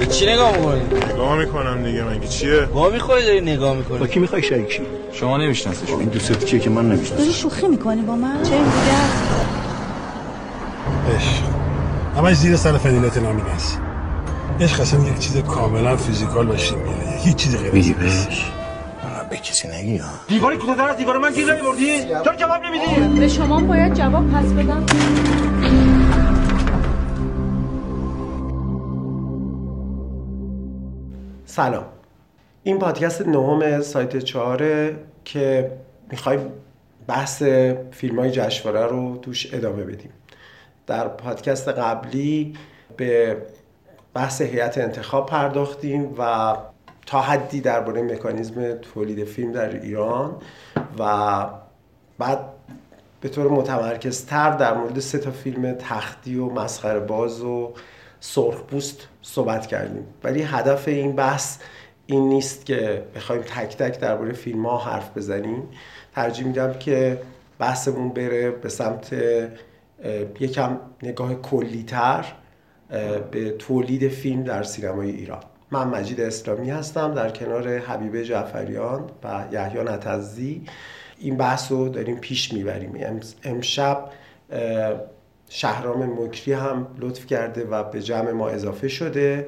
به چی نگاه می‌کنی؟ نگاه می‌کنم دیگه مگه چیه؟ با می‌خوری داری نگاه می‌کنی؟ با کی می‌خوای شریکی شما نمیشناسیش این دوست کیه که من نمی‌شناسم. داری شوخی می‌کنی با من؟ چه این دیگه عشق. همش زیر سر فضیلت نامین است عشق اصلا یک چیز کاملا فیزیکال و شیمیاییه هیچ چیز غیر از نیست. به کسی نگی ها دیواری کوتاه‌تر از دیوار من گیر نمی‌بردی؟ چرا جواب نمیدی؟ به شما باید جواب پس بدم. سلام. این پادکست نهم سایت چهاره که می‌خوایم بحث فیلم های جشنواره رو توش ادامه بدیم. در پادکست قبلی به بحث هیئت انتخاب پرداختیم و تا حدی درباره مکانیزم تولید فیلم در ایران و بعد به طور متمرکزتر در مورد سه تا فیلم تختی و مسخره باز و سرخپوست صحبت کردیم. ولی هدف این بحث این نیست که بخوایم تک تک درباره فیلم ها حرف بزنیم. ترجیح میدم که بحثمون بره به سمت یکم نگاه کلیتر به تولید فیلم در سینمای ایران. من مجید اسلامی هستم در کنار حبیبه جعفریان و یحیی نتزی. این بحث رو داریم پیش می‌بریم. امشب شهرام مکری هم لطف کرده و به جمع ما اضافه شده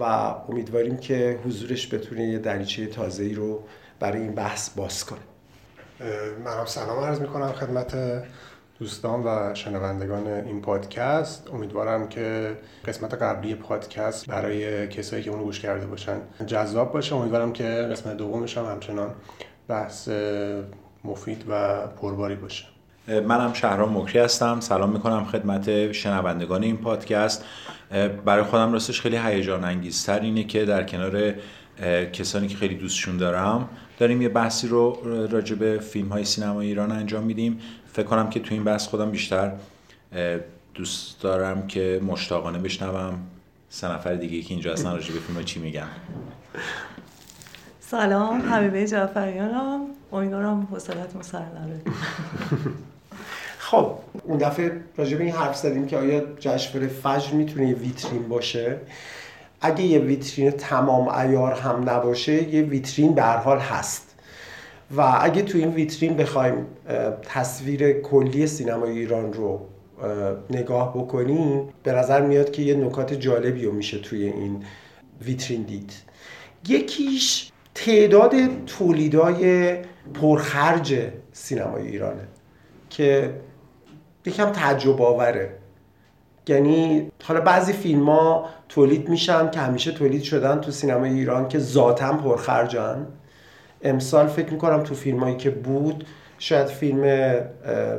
و امیدواریم که حضورش بتونه یه دریچه تازه‌ای رو برای این بحث باز کنه. من هم سلام عرض می کنم خدمت دوستان و شنوندگان این پادکست. امیدوارم که قسمت قبلی پادکست برای کسایی که اونو گوش کرده باشن جذاب باشه. امیدوارم که قسمت دومش هم همچنان بحث مفید و پرباری باشه. منم شهرام مکری هستم. سلام می‌کنم خدمت شنوندگان این پادکست. برای خودم راستش خیلی هیجان انگیزتر اینه که در کنار کسانی که خیلی دوستشون دارم داریم یه بحثی رو راجع به فیلم های سینما ایران انجام میدیم. فکر کنم که تو این بحث خودم بیشتر دوست دارم که مشتاقانه بشنوم. سه نفر دیگه که اینجا هستن راجع به فیلم چی میگن؟ سلام حبیبه جعفریانم. امیدوارم حوصلتون سر نره. خب. اون دفعه راجع به این حرف زدیم که آیا جشنواره فجر می‌تونه یه ویترین باشه؟ اگه یه ویترین تمام ایار هم نباشه یه ویترین به هر حال هست. و اگه تو این ویترین بخوایم تصویر کلی سینمای ایران رو اه، نگاه بکنیم به نظر میاد که یه نکات جالبی رو میشه توی این ویترین دید. یکیش تعداد تولیدای پرخرج سینمای ایرانه که یکم تعجب آوره یعنی حالا بعضی فیلم ها تولید میشن که همیشه تولید شدن تو سینمای ایران که ذاتا پرخرجن. امسال فکر می‌کنم تو فیلم هایی که بود شاید فیلم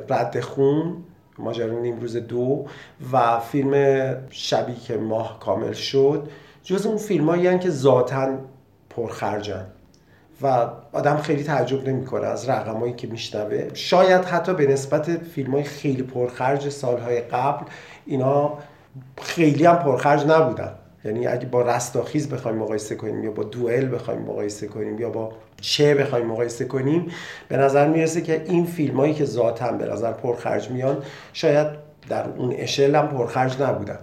رد خون ماجرای نیمروز دو و فیلم شبی که ماه کامل شد. جز اون فیلم هایی که ذاتا پرخرجن. و آدم خیلی تعجب نمی‌کنه از رقمایی که میشنوه. شاید حتی به نسبت فیلم های خیلی پرخرج سالهای قبل اینا خیلی هم پرخرج نبودن. یعنی اگه با رستاخیز بخوایم مقایسه کنیم یا با دوئل بخوایم مقایسه کنیم یا با چه بخوایم مقایسه کنیم به نظر می‌رسه که این فیلم هایی که ذاتا به نظر پرخرج میان شاید در اون اشل هم پرخرج نبودن.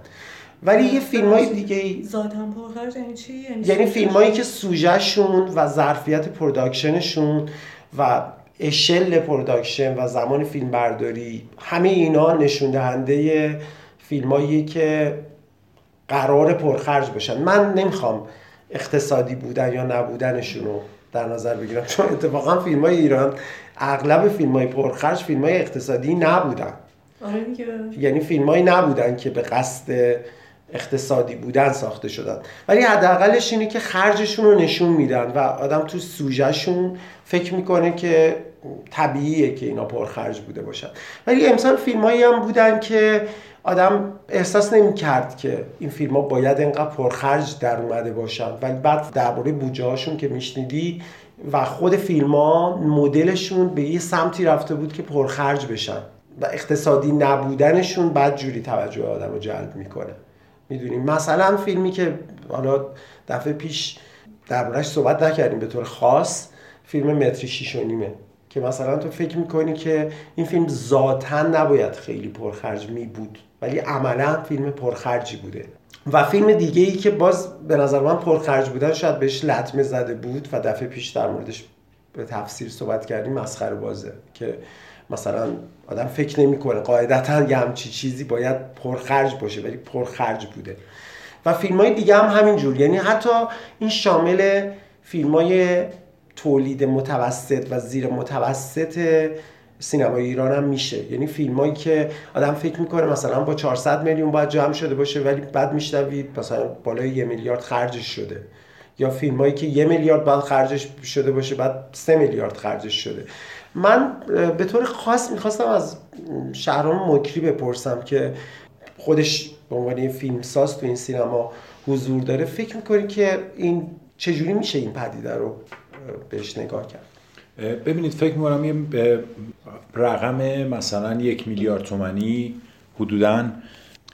ولی یه فیلم های دیگه ذاتم پرخرج یعنی چی؟ یعنی فیلم هایی که سوژهشون و ظرفیت production شون و اشل production و زمان فیلم برداری همه اینا نشون دهنده فیلم که قرار پرخرج باشن من نمی‌خوام اقتصادی بودن یا نبودنشون رو در نظر بگیرم چون اتفاقا فیلم های ایران اغلب فیلم های پرخرج فیلم های اقتصادی نبودن. آره دیگه. یعنی فیلمایی نبودن که به قصد اقتصادی بودن ساخته شدن. ولی حداقلش اینه که خرجشون رو نشون میدن و آدم تو سوژهشون فکر می‌کنه که طبیعیه که اینا پرخرج بوده باشن. ولی امسال فیلمایی هم بودن که آدم احساس نمی‌کرد که این فیلم ها باید انقدر پرخرج در اومده باشن. ولی بعد درباره بودجه هاشون که میشنیدی و خود فیلم ها مدلشون به یه سمتی رفته بود که پرخرج بشن و اقتصادی نبودنشون بعد جوری توجه آدم رو جلب می‌کنه. می‌دونیم. مثلا فیلمی که حالا دفعه پیش دربارهش صحبت نکردیم به طور خاص فیلم متری شیش و نیمه. که مثلا تو فکر می‌کنی که این فیلم ذاتا نباید خیلی پرخرج می بود ولی عملا فیلم پرخرجی بوده. و فیلم دیگه ای که باز به نظر من پرخرج بودن شاید بهش لطمه زده بود و دفعه پیش در موردش به تفسیر صحبت کردیم مسخره بازه. که مثلا آدم فکر نمی‌کنه. قاعدتا یه همچی چیزی باید پرخرج باشه ولی پرخرج بوده. و فیلم های دیگه هم همینجور. یعنی حتی این شامل فیلم های تولید متوسط و زیر متوسط سینمای ایران هم میشه. یعنی فیلمایی که آدم فکر می‌کنه مثلا با 400 میلیون باید جمع شده باشه ولی بعد میشنوید مثلا بالای یه میلیارد خرجش شده. یا فیلمایی که یه میلیارد بعد خرجش شده باشه بعد سه میلیارد خرجش شده. من به طور خاص می‌خواستم از شهرام مکری بپرسم که خودش به عنوان یه فیلمساز تو این سینما حضور داره فکر می‌کنی که این چجوری میشه این پدیده رو بهش نگاه کرد؟ ببینید فکر می‌کنم یه رقم مثلا یک میلیارد تومنی حدودا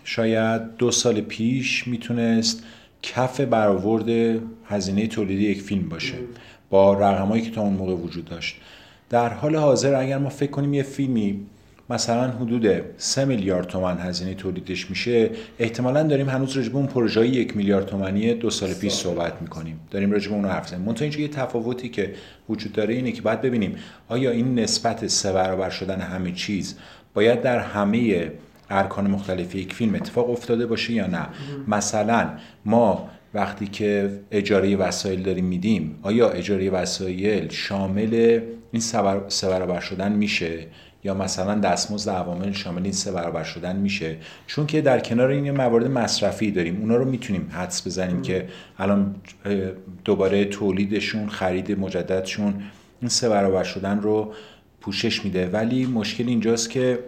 شاید دو سال پیش می‌تونست کف برآورد هزینه تولیدی یک فیلم باشه با رقمایی که تا اون موقع وجود داشت. در حال حاضر اگر ما فکر کنیم یه فیلمی مثلا حدود 3 میلیارد تومن هزینه تولیدش میشه احتمالا داریم هنوز راجع به اون پروژه یک میلیارد تومنی دو سال پیش صحبت می‌کنیم. داریم راجع به اون حرف زنیم منتها اینجا یه تفاوتی که وجود داره اینه که باید ببینیم آیا این نسبت سه برابر شدن همه چیز باید در همه ارکان مختلف یک فیلم اتفاق افتاده باشه یا نه. مثلا ما وقتی که اجاره وسایل داریم میدیم آیا اجاره وسایل شامل این سه برابر شدن میشه؟ یا مثلا دستمزد عوامل شامل این سه برابر شدن میشه؟ چون که در کنار این موارد مصرفی داریم. اونا رو می‌تونیم حدس بزنیم که الان دوباره تولیدشون خرید مجددشون این سه برابر شدن رو پوشش میده. ولی مشکل اینجاست که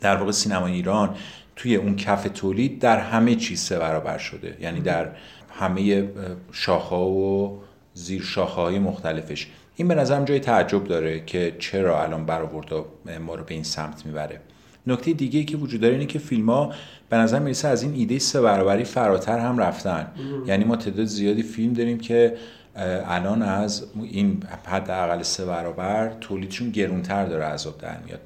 در واقع سینما ایران توی اون کف تولید در همه چیز سه برابر شده. یعنی در همه شاخه و زیر شاخه های مختلفش. این به نظرم جای تعجب داره که چرا الان برآورد ما رو به این سمت می‌بره. نکته دیگه که وجود داره اینه که فیلم ها به نظر می‌رسه از این ایده سه برابری فراتر هم رفتن. یعنی ما تعداد زیادی فیلم داریم که الان از این حداقل سه برابر تولیدشون گرونتر داره از آب در میاد.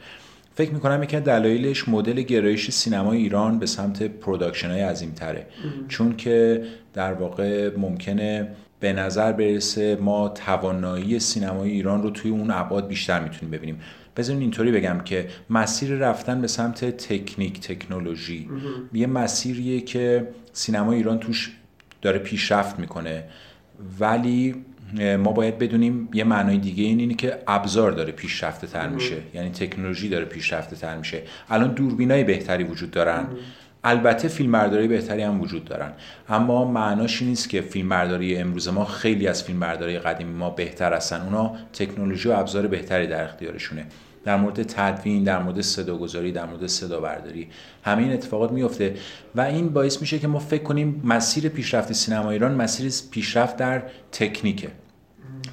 فکر می‌کنم یکی دلایلش مدل گرایش سینما ایران به سمت production های عظیم تره چون که در واقع ممکنه به نظر برسه ما توانایی سینمای ایران رو توی اون ابعاد بیشتر می‌تونیم ببینیم. بذارین اینطوری بگم که مسیر رفتن به سمت تکنیک تکنولوژی یه مسیریه که سینما ایران توش داره پیشرفت می‌کنه. ولی ما باید بدونیم یه معنای دیگه این اینه که ابزار داره پیشرفته تر میشه. یعنی تکنولوژی داره پیشرفته تر میشه. الان دوربینای بهتری وجود دارن. البته فیلمبرداری بهتری هم وجود دارن. اما معناش نیست که فیلمبرداری امروز ما خیلی از فیلمبرداری قدیمی ما بهتر هستن. اونا تکنولوژی و ابزار بهتری در اختیارشونه. در مورد تدوین در مورد صداگذاری در مورد صدا برداری همه این اتفاقات میفته و این باعث میشه که ما فکر کنیم مسیر پیشرفت سینما ایران مسیر پیشرفت در تکنیکه.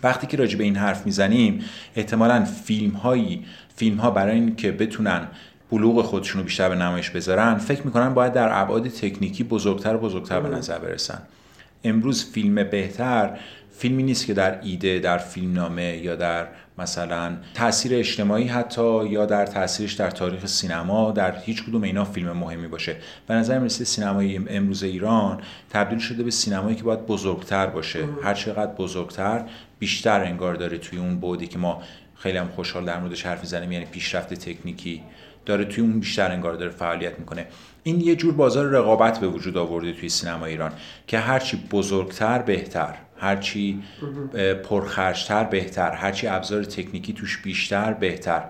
وقتی که راجع به این حرف می‌زنیم احتمالا فیلم هایی فیلم ها برای اینکه بتونن بلوغ خودشون رو بیشتر به نمایش بذارن فکر می‌کنن باید در ابعاد تکنیکی بزرگتر و بزرگتر به نظر برسن. امروز فیلم بهتر فیلمی نیست که در ایده در فیلمنامه یا در مثلا تاثیر اجتماعی حتی یا در تاثیرش در تاریخ سینما در هیچ کدوم اینا فیلم مهمی باشه. به نظر می‌رسه سینمای امروز ایران تبدیل شده به سینمایی که باید بزرگتر باشه. هر چقدر بزرگتر بیشتر انگار داره توی اون بودی که ما خیلی هم خوشحال در موردش حرف زنیم یعنی پیشرفت تکنیکی. داره توی اون بیشتر انگار داره فعالیت می‌کنه. این یه جور بازار رقابت به وجود آورده توی سینما ایران که هرچی بزرگتر بهتر. هرچی پرخرجتر بهتر هرچی ابزار تکنیکی توش بیشتر بهتر.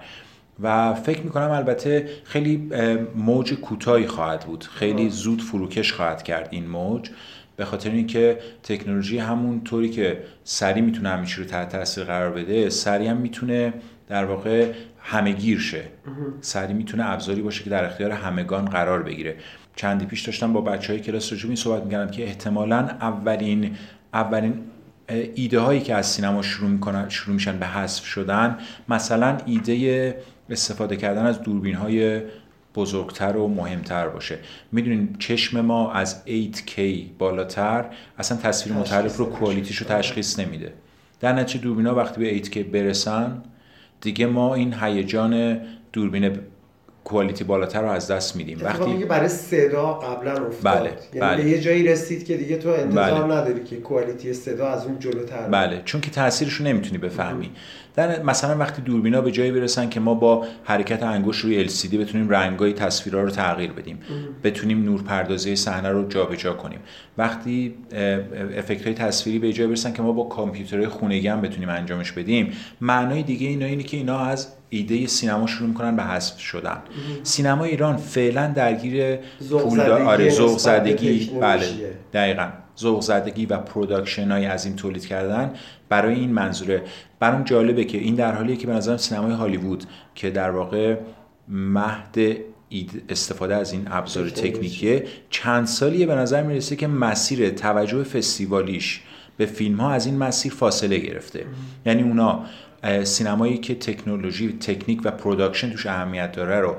و فکر می‌کنم البته خیلی موج کوتاهی خواهد بود. خیلی زود فروکش خواهد کرد این موج. به خاطر اینکه تکنولوژی همون طوری که سری می‌تونه همیشه رو تحت تاثیر قرار بده سری هم می‌تونه در واقع همه گیر شه. سری می‌تونه ابزاری باشه که در اختیار همگان قرار بگیره. چندی پیش داشتم با بچه های کلاس رجوع این صحبت می‌کردم که احتمالا اولین اولین ایده هایی که از سینما شروع می‌کنن شروع میشن به حذف شدن مثلا ایده استفاده کردن از دوربین های بزرگتر و مهمتر باشه. می‌دونین چشم ما از 8K بالاتر اصلا تصویر متحرک رو کوالیتیش رو تشخیص نمیده. در نتیجه دوربینا وقتی به 8K برسن دیگه ما این هیجان دوربین کوالیتی بالاتر رو از دست میدیم. وقتی وقتی برای صدا قبلا افتاد. بله، یعنی بله. به یه جایی رسید که دیگه تو انتظار بله. نداری که کوالیتی صدا از اون جلوتر بله چون که تاثیرش رو نمی‌تونی بفهمی. در مثلا وقتی دوربینا به جایی برسن که ما با حرکت انگشت روی LCD بتونیم رنگای تصویرها رو تغییر بدیم. بتونیم نورپردازی صحنه رو جابجا کنیم. وقتی افکت های تصویری به جایی برسن که ما با کامپیوترهای خونگی هم بتونیم انجامش بدیم معنای دیگه اینا اینه که اینا از ایده سینما شروع می‌کنن به حذف شدن. سینما ایران فعلا درگیر پولدار- آره زدگی بله. دقیقا. ذوق زدگی و production های عظیم تولید کردن برای این منظوره. برام جالبه که این در حالیه که به نظرم سینمای هالیوود که در واقع مهد استفاده از این ابزار. تکنیکیه چند سالیه به نظر می‌رسه که مسیر توجه فستیوالیش به فیلم ها از این مسیر فاصله گرفته. یعنی اونا سینمایی که تکنولوژی تکنیک و production توش اهمیت داره رو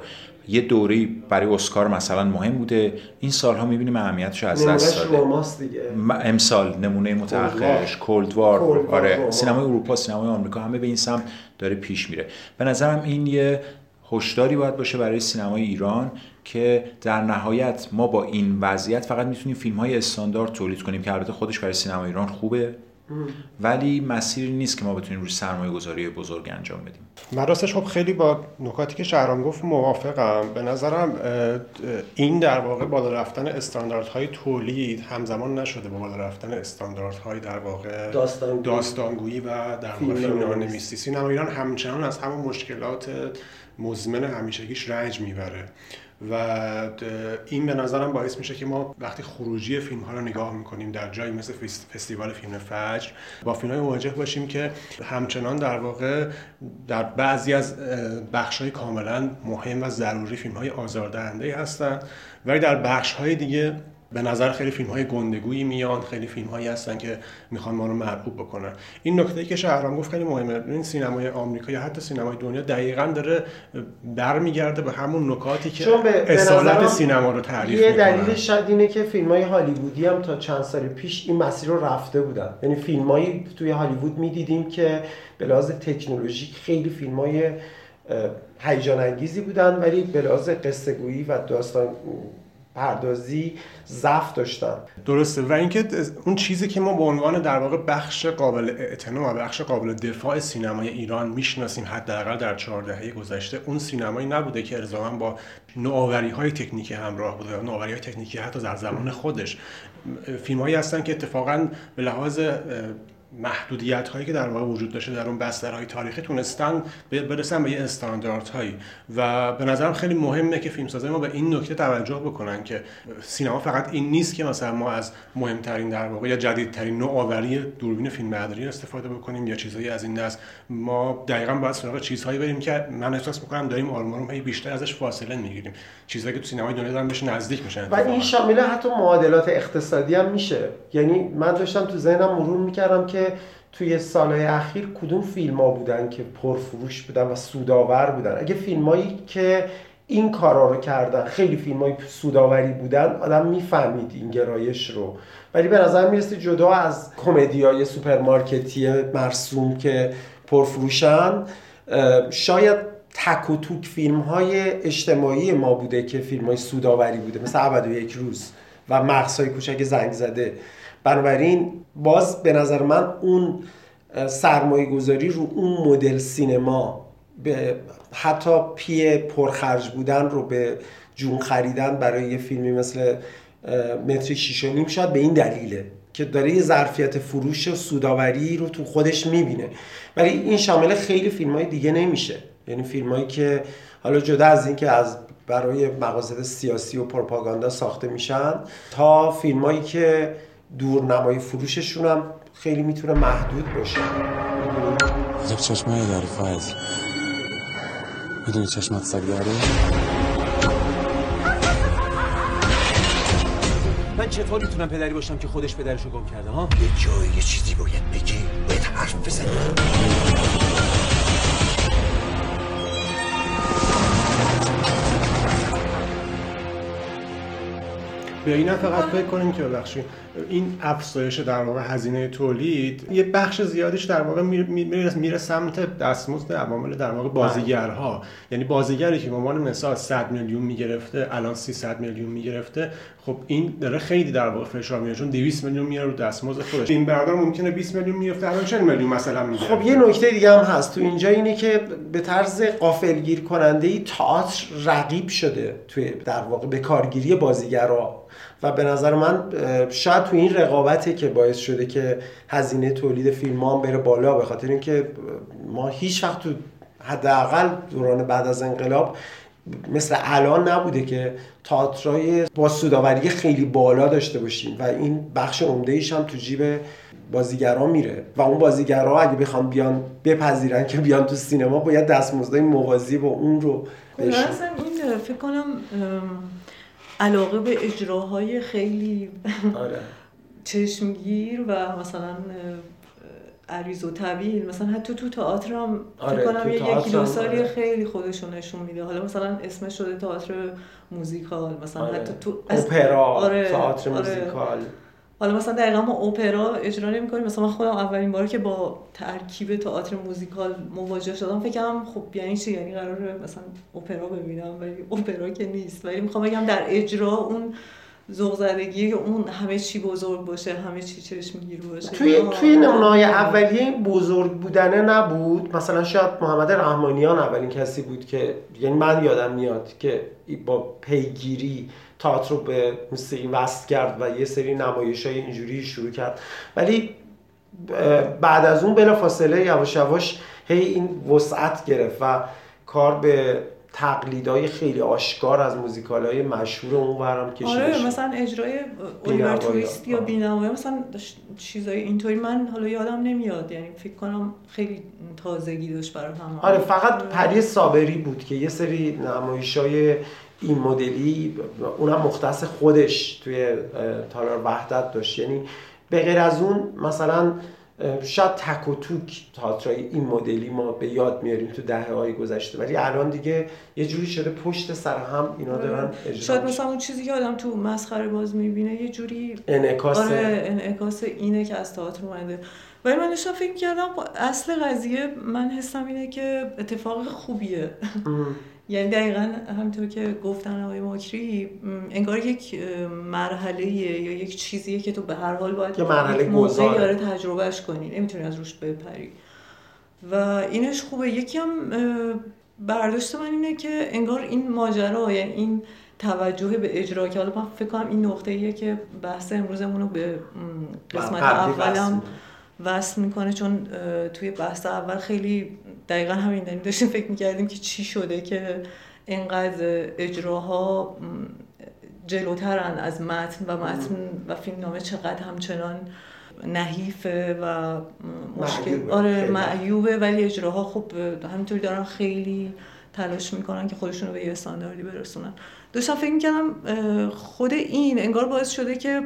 یه دوره برای اسکار مثلا مهم بوده. این سالها می‌بینیم اهمیتش از دست داده. امسال نمونه متأخرش. Cold War Cold War، آره. سینمای اروپا سینمای آمریکا همه به این سمت داره پیش میره. به نظرم این یه هشداری باید باشه برای سینمای ایران که در نهایت ما با این وضعیت فقط می‌تونیم فیلم های استاندارد تولید کنیم که البته خودش برای سینما ایران خوبه. ولی مسیری نیست که ما بتونیم روی سرمایه گذاری بزرگ انجام بدیم. من راستش خب خیلی با نکاتی که شهرام گفت موافقم به نظرم این در واقع بالا رفتن استانداردهای تولید همزمان نشده با بالا رفتن استانداردهای در واقع داستانگویی. داستانگویی و در واقع فیلمنامه‌نویسی. سینما ایران همچنان از همون مشکلات مزمن همیشگیش رنج می‌بره و این به نظرم باعث میشه که ما وقتی خروجی فیلم ها رو نگاه می‌کنیم در جایی مثل فستیوال فیلم فجر با فیلم های مواجه باشیم که همچنان در واقع در بعضی از بخش های کاملا مهم و ضروری فیلم های آزاردهنده هستند ولی در بخش های دیگه به نظر خیلی فیلم های گندگویی میان خیلی فیلم هایی هستن که می‌خوان ما رو مرغوب بکنن. این نکته که شهرام گفت خیلی مهمه. این سینمای آمریکا یا حتی سینمای دنیا دقیقا داره برمیگرده به همون نکاتی که چون به- اصالت سینما رو تعریف یه دلیلش شاید اینه که فیلم های هالیوودی هم تا چند سال پیش این مسیر رو رفته بودن. یعنی فیلم هایی توی هالیوود می‌دیدیم که به لحاظ تکنولوژیک خیلی فیلم های هیجان انگیزی بودن ولی به لحاظ قصه گویی و داستان پردازی ضعف داشتن. درسته. و اینکه اون چیزی که ما به عنوان در واقع بخش قابل اعتنا و بخش قابل دفاع سینمای ایران می‌شناسیم حداقل در چهار دهه گذشته اون سینمایی نبوده که الزاما با نوآوری های تکنیکی همراه بوده نوآوری های تکنیکی حتی در زمان خودش. فیلم هایی هستن که اتفاقا به لحاظ محدودیت هایی که در واقع وجود داشته در اون بسترهای تاریخی تونستن برسن به یه استانداردهایی. و به نظرم خیلی مهمه که فیلمسازای ما به این نکته توجه بکنن که سینما فقط این نیست که مثلا ما از مهمترین در واقع یا جدیدترین نوآوری دوربین فیلمبرداری استفاده بکنیم یا چیزهایی از این دست. ما دقیقا باید سراغ چیزهایی بریم که من احساس می‌کنم داریم آروم هی بیشتر ازش فاصله می‌گیریم. چیزهایی که تو سینمای دنیا دارن بهش نزدیک میشن و این شامل حتی معادلات اقتصادی هم میشه. یعنی من داشتم تو ذهنم مرور می‌کردم که توی سالهای اخیر کدوم فیلم ها بودن که پرفروش بودن و سودآور بودن؟ اگه فیلمایی که این کارا رو کردن خیلی فیلم های سوداوری بودن آدم می‌فهمید این گرایش رو. ولی به نظر می‌رسه جدا از کمدی های سوپرمارکتی مرسوم که پرفروشن شاید تک و توک فیلم های اجتماعی ما بوده که فیلم های سوداوری بوده مثل عبد و یک روز و مغزهای کوچک زنگ زده. بنابراین باز به نظر من اون سرمایه گذاری رو اون مدل سینما به حتی پی پرخرج بودن رو به جون خریدن برای یه فیلمی مثل متری شیش و نیم شاید به این دلیله که داره یه ظرفیت فروش و سوداوری رو تو خودش می‌بینه. ولی این شامل خیلی فیلم های دیگه نمیشه. یعنی فیلم هایی که حالا جدا از این که از برای مقاصد سیاسی و پروپاگاندا ساخته میشن تا فیلم هایی که دورنمای فروششون هم خیلی می‌تونه محدود باشه عجب چشمایی داری فایز می‌دونی چشمت سگ داره؟ من چطور می‌تونم پدری باشم که خودش پدرشو گم کرده ها؟ یه جایی یه چیزی باید بگی باید حرف بزنی به این فقط فکر کنیم که ببخشید این افزایش در واقع هزینه تولید یه بخش زیادیش در واقع میره, میره, میره سمت دستمزد عوامل در واقع بازیگرها. یعنی بازیگری که به عنوان مثال 100 میلیون می‌گرفته الان 300 میلیون می‌گرفته خب این داره خیلی در واقع فشار میاره چون 200 میلیون میاره رو دستمزد خودش. این برادر ممکنه 20 میلیون میفته الان 40 میلیون مثلا می‌گیره خب یه نکته دیگه هم هست. تو اینجا اینه که به طرز قافلگیر کننده ای تئاتر رقیب شده توی در واقع به کارگیری بازیگرا. و به نظر من شاید تو این رقابته که باعث شده که هزینه تولید فیلم هم بره بالا به خاطر اینکه ما هیچ وقت تو حداقل دوران بعد از انقلاب مثل الان نبوده که تئاترای با سوداوری خیلی بالا داشته باشیم و این بخش عمده ایش هم تو جیب بازیگرا میره و اون بازیگرا اگه بخوام بیان بپذیرن که بیان تو سینما باید دستمزدهای موازی با اون رو بشن. این فکر کنم علاقه به اجراهای خیلی آره. چشمگیر و مثلا عریض و طویل مثلا حتی تو تئاتر هم آره، کنم یکی دو سالی آره. خیلی خودشون نشون میده حالا مثلا اسمش شده تئاتر موزیکال مثلا آره. حتی تو اپرا آره. تئاتر آره. موزیکال حالا مثلا دقیقا ما اپرا اجرا نمی کنیم مثلا من خودم اولین بار که با ترکیب تئاتر موزیکال مواجه شدم فکر خب یعنی چی؟ یعنی قراره مثلا اپرا ببینم ولی اپرا که نیست. ولی می‌خوام بگم در اجرا اون ذوق زدگی اون همه چی بزرگ باشه همه چی چشمگیر باشه. توی توی نمونه‌های اولیه این بزرگ بودنه نبود. مثلا شاید محمد رحمانیان اولین کسی بود که یعنی من یادم میاد که با پیگیری تئاتر رو به موسیقی وصل کرد و یه سری نمایش های اینجوری شروع کرد. ولی بعد از اون بلا فاصله یواش یواش هی این وسعت گرفت و کار به تقلیدهای خیلی آشکار از موزیکال های مشهور اون ورم کشیده آره مثلا اجرای الیور تویست یا بینوایی مثلا چیزای اینطوری من حالا یادم نمیاد یعنی فکر کنم خیلی تازگی داشت برای هم آره فقط پری صابری بود که یه سری نمایش های این مدلی اونم مختص خودش توی تالار وحدت داشت. یعنی به غیر از اون مثلا شاید تک و توک تئاترای این مدلی ما به یاد میاریم تو دهه های گذشته. ولی الان دیگه یه جوری شده پشت سر هم اینا دارن اجرا شاید مثلا اون چیزی که آدم تو مسخره باز می‌بینه یه جوری انعکاس آره انعکاس اینه که از تئاتر اومده. ولی من داشتم فکر کردم اصل قضیه من حسم اینه که اتفاق خوبیه. یعنی دقیقا همینطور که گفتن آقای ماکری انگار یک مرحله یا یک چیزیه که تو به هر حال باید یه مرحله گذاره داره تجربهش کنی نمی‌تونی از روش بپری. و اینش خوبه. یکی هم برداشت من اینه که انگار این ماجرا یعنی این توجه به اجرا که حالا من فکر کنم این نقطه ایه که بحث امروزمون رو به قسمت اولم وصل می‌کنه. چون توی بحث اول خیلی دقیقا همین داریم. داشتیم فکر می‌کردیم که چی شده که اینقدر اجراها جلوترن از متن و متن و فیلم نامه چقدر همچنان نحیفه و مشکل. آره معیوبه ولی اجراها خب همینطوری دارن خیلی تلاش می‌کنن که خودشون رو به یه استانداردی برسونن. داشتم فکر می‌کردم خود این انگار باعث شده که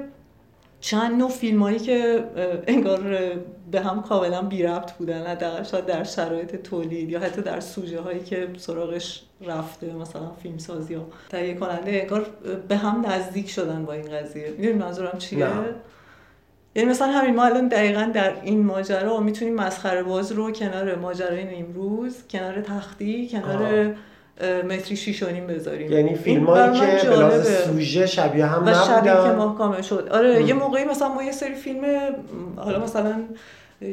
چند نوع فیلم هایی که انگار به هم کاملا بی ربط بودن حداقل شاید در شرایط تولید یا حتی در سوژه هایی که سراغش رفته مثلا فیلم سازی یا تهیه کننده انگار به هم نزدیک شدن با این قضیه. می‌دونی منظورم چیه؟ یعنی مثلا همین ما الان دقیقا در این ماجرا می‌تونیم مسخره باز رو کنار ماجرای نیمروز کنار تختی کنار آه. متری شیش و نیم بذاریم. یعنی فیلم هایی که به سوژه شبیه هم و شبیه که محکمه شد. آره م. یه موقعی مثلا ما یه سری فیلم حالا مثلا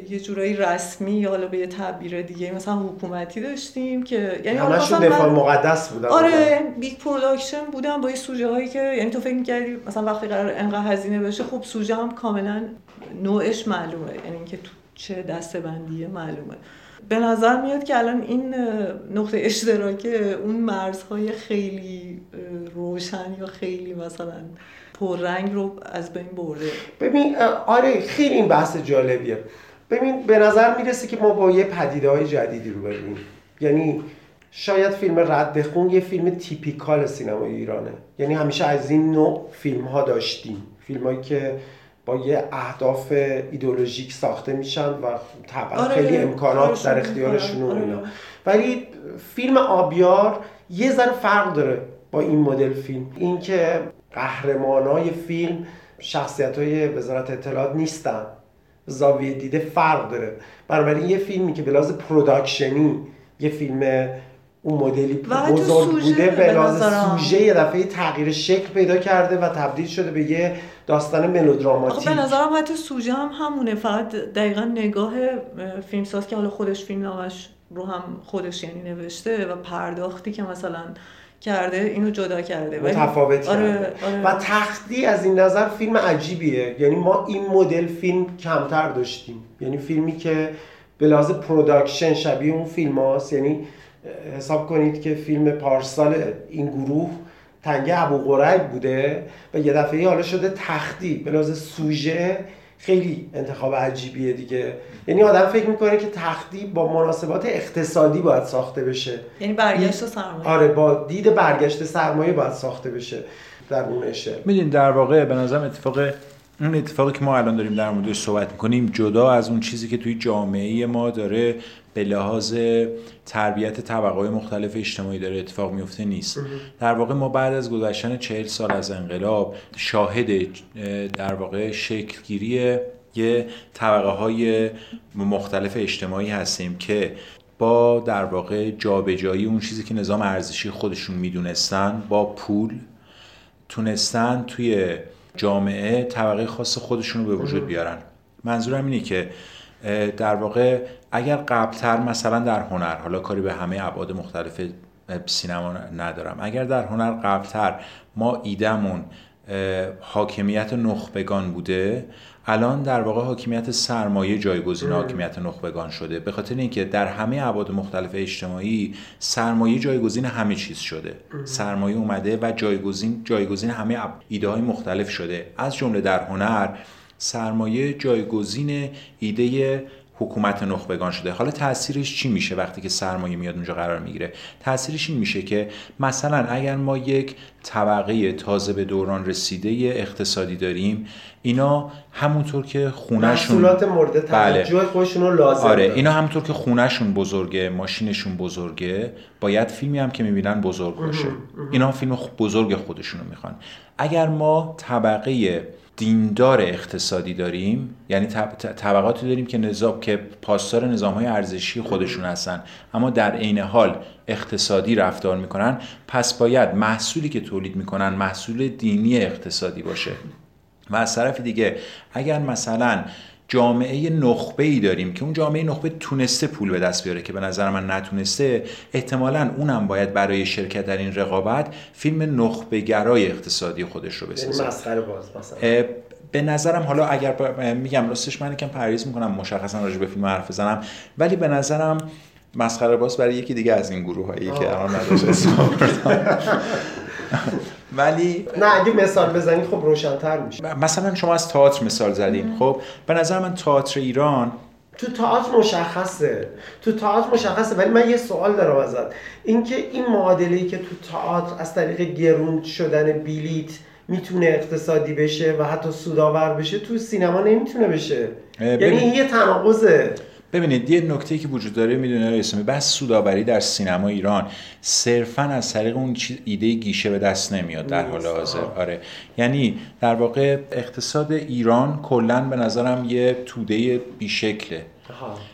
یه جورایی رسمی یا حالا به یه تعبیر دیگه مثلا حکومتی داشتیم که یعنی همشون دفاع مقدس بودن. آره big production بودن با یه سوژه هایی که یعنی تو فکر می‌کردی مثلا وقتی قرار انقدر هزینه بشه خب سوژه هم کاملا نوعش معلومه. یعنی اینکه تو چه دستبندیه معلومه. به نظر میاد که الان این نقطه اشتراک اون مرزهای خیلی روشن یا خیلی مثلا پررنگ رو از بین برده. ببین آره خیلی این بحث جالبیه. ببین به نظر می‌رسه که ما با یه پدیده های جدیدی رو ببینیم. یعنی شاید فیلم رد خون یه فیلم تیپیکال سینمای ایرانه. یعنی همیشه از این نوع فیلم ها داشتیم. فیلم هایی که با یه اهداف ایدولوژیک ساخته میشن و طبعا آره خیلی امکانات در اختیارشون آره اینا. ولی فیلم آبیار یه ذره فرق داره با این مدل فیلم. اینکه قهرمانای فیلم شخصیت های وزارت اطلاعات نیستن. زاویه دیده فرق داره. بنابراین یه فیلمی که به لحاظ production ی یه فیلم اون مدلی بزرگ بوده به لحاظ. سوژه یه دفعه تغییر شکل پیدا کرده و تبدیل شده به یه داستان ملودراماتیک به نظرم حتی سوژه هم همونه فقط دقیقا نگاه فیلمساز که حالا خودش فیلم نامش رو هم خودش یعنی نوشته و پرداختی که مثلا کرده اینو جدا کرده متفاوت آره، کرده. آره. و تختی از این نظر فیلم عجیبیه یعنی ما این مدل فیلم کمتر داشتیم یعنی فیلمی که به لحاظ production شبیه اون فیلم هاست یعنی حساب کنید که فیلم پارسال این گروه تنگه ابو قریب بوده و یه دفعه حالا شده تختی. به لحاظ سوژه خیلی انتخاب عجیبیه دیگه. یعنی آدم فکر می‌کنه که تختی با مناسبات اقتصادی باید ساخته بشه. یعنی برگشت سرمایه. آره با دید برگشت سرمایه باید ساخته بشه در اون اشل می‌دونی در واقع به نظرم اتفاق اون اتفاقی که ما الان داریم در موردش صحبت می‌کنیم جدا از اون چیزی که توی جامعه ما داره به لحاظ تربیت طبقه مختلف اجتماعی داره اتفاق میفته نیست. در واقع ما بعد از گذشتن چهل سال از انقلاب شاهد اه، در واقع شکلگیری یه طبقه های مختلف اجتماعی هستیم که با در واقع جابجایی اون چیزی که نظام ارزشی خودشون می‌دونستن با پول تونستن توی جامعه طبقه خاص خودشون رو به وجود بیارن. منظورم اینه که در واقع اگر قبلتر مثلا در هنر حالا کاری به همه ابعاد مختلف سینما ندارم. اگر در هنر قبلتر ما ایدمون حاکمیت نخبگان بوده الان در واقع حاکمیت سرمایه جایگزین حاکمیت نخبگان شده. به خاطر اینکه در همه ابعاد مختلف اجتماعی سرمایه جایگزین همه چیز شده. سرمایه اومده و جایگزین جایگزین همه ایده های مختلف شده. از جمله در هنر سرمایه جایگزین ایده حکومت نخبگان شده. حالا تاثیرش چی میشه وقتی که سرمایه میاد اونجا قرار می‌گیره؟ تاثیرش این میشه که مثلا اگر ما یک طبقه تازه به دوران رسیده اقتصادی داریم اینا همونطور که خونهشون محصولات مورد بله. خودشون رو لازم آره. اینا همونطور که خونهشون بزرگه ماشینشون بزرگه باید فیلمی هم که می‌بینن بزرگ باشه. اینا فیلم بزرگ خودشونو می‌خوان. اگر ما طبقه دیندار اقتصادی داریم یعنی طبقاتی داریم که نظام که پاسدار نظام های ارزشی خودشون هستن. اما در عین حال اقتصادی رفتار می‌کنن. پس باید محصولی که تولید می‌کنن محصول دینی اقتصادی باشه. و از طرف دیگه اگر مثلا جامعه نخبه ای داریم که اون جامعه نخبه تونسته پول به دست بیاره که به نظر من نتونسته احتمالا اونم باید برای شرکت در این رقابت فیلم نخبه گرای اقتصادی خودش رو یعنی بسازه. مسخره باز مثلا. به نظرم حالا اگر میگم راستش من یکم پریز می‌کنم مشخصا راجع به فیلم حرف بزنم ولی به نظرم مسخره باز برای یکی دیگه از این گروه هایی که الان. ولی نه اگه مثال بزنی خب روشنتر میشه. مثلا شما از تئاتر مثال زدین خب؟ به نظر من تئاتر ایران تو تئاتر مشخصه. تو تئاتر مشخصه ولی من یه سوال دارم ازت. اینکه این معادله که تو تئاتر از طریق گرون شدن بلیت می‌تونه اقتصادی بشه و حتی سودآور بشه تو سینما نمی‌تونه بشه. یعنی این یه تناقضه. ببینید یه نکته که وجود داره می‌دونه اسلامی بس سوداوری در سینما ایران صرفا از طریق اون ایده گیشه به دست نمیاد در حال حاضر. آره. یعنی در واقع اقتصاد ایران کلا به نظرم یه توده بیشکله.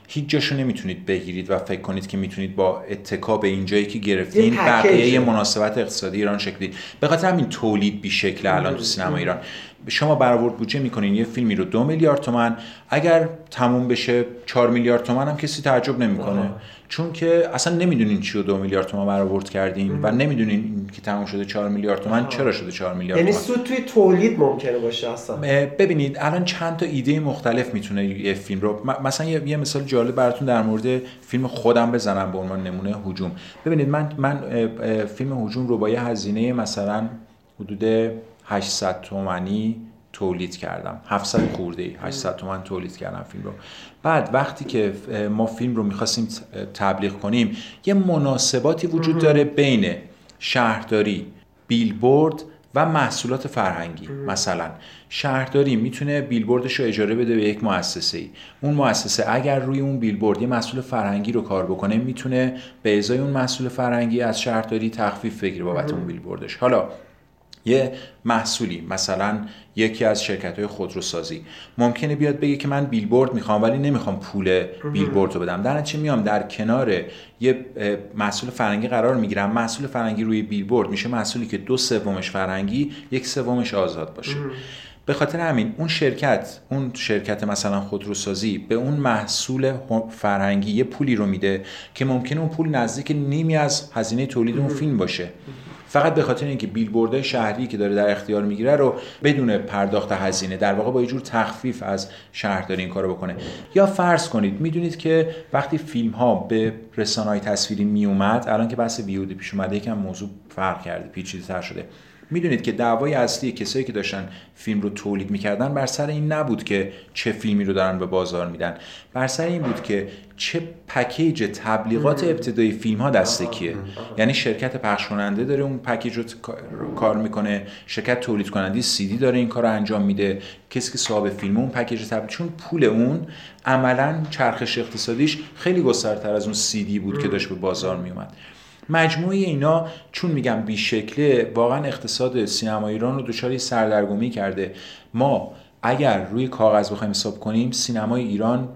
هیچ جاشو نمی‌تونید بگیرید و فکر کنید که می‌تونید با اتکا به اینجایی که گرفتین. بقیه مناسبت اقتصادی ایران شکلی به خاطر همین تولید بیشکل الان تو سینما ایران. شما برآورد بودجه می‌کنین یه فیلمی رو دو میلیارد تومن اگر تموم بشه چهار میلیارد تومن هم کسی تعجب نمی‌کنه. چون که اصلا نمی‌دونین چی رو دو میلیارد تومن برآورد کردین و نمی‌دونین که تموم شده چهار میلیارد تومن چرا شده چهار میلیارد یعنی سود توی تولید ممکنه باشه اصلا. ببینید الان چند تا ایده مختلف می‌تونه یه فیلم رو مثلا یه, مثال جالب براتون در مورد فیلم خودم بزنم به عنوان نمونه هجوم. ببینید من من فیلم هجوم رو با یه هزینه مثلا حدود 800 تومانی تولید کردم. 700 خورده ای 800 تومن تولید کردم فیلم رو. بعد وقتی که ما فیلم رو می‌خواستیم تبلیغ کنیم یه مناسباتی وجود داره بین شهرداری بیلبورد و محصولات فرهنگی. مثلا شهرداری می‌تونه بیلبوردش رو اجاره بده به یک مؤسسه ای اون مؤسسه اگر روی اون بیلبورد یه محصول فرهنگی رو کار بکنه می‌تونه به ازای اون محصول فرهنگی از شهرداری تخفیف بگیره بابت اون بیلبوردش. حالا یه محصولی مثلا یکی از شرکت های خودروسازی. ممکنه بیاد بگه که من بیلبورد می‌خوام ولی نمی‌خوام پول بیلبورد رو بدم. در نتیجه میام؟ در کنار یه محصول فرنگی قرار می‌گیرم. محصول فرنگی روی بیلبورد میشه. محصولی که دو سومش فرنگی یک سومش آزاد باشه. به خاطر همین اون شرکت اون شرکت مثلا خودروسازی به اون محصول فرهنگی یه پولی رو میده که ممکنه اون پول نزدیک نیمی از هزینه تولید اون فیلم باشه. فقط به خاطر اینکه بیلبوردهای شهری که داره در اختیار می‌گیره رو بدون پرداخت هزینه در واقع با یه جور تخفیف از شهرداری این کارو بکنه. یا فرض کنید می‌دونید که وقتی فیلم ها به رسانه های تصویری میومد الان که بحث ویودی پیش اومده یکم موضوع فرق کرده پیچیده تر شده. می‌دونید که دعوای اصلی کسایی که داشتن فیلم رو تولید می‌کردن بر سر این نبود که چه فیلمی رو دارن به بازار میدن. بر سر این بود که چه پکیج تبلیغات ابتدایی فیلم ها دسته کیه. یعنی شرکت پخش کننده داره اون پکیج رو کار می‌کنه شرکت تولید کننده سی دی داره این کار رو انجام میده. کسی که صاحب فیلم اون پکیج تبلیغ چون پول اون عملا چرخش اقتصادیش خیلی گسترتر از اون سی دی بود که داشت به بازار میومد مجموعه اینا چون میگم بیشکله واقعا اقتصاد سینما ایران رو دچار سردرگمی کرده. ما اگر روی کاغذ بخوایم حساب کنیم سینمای ایران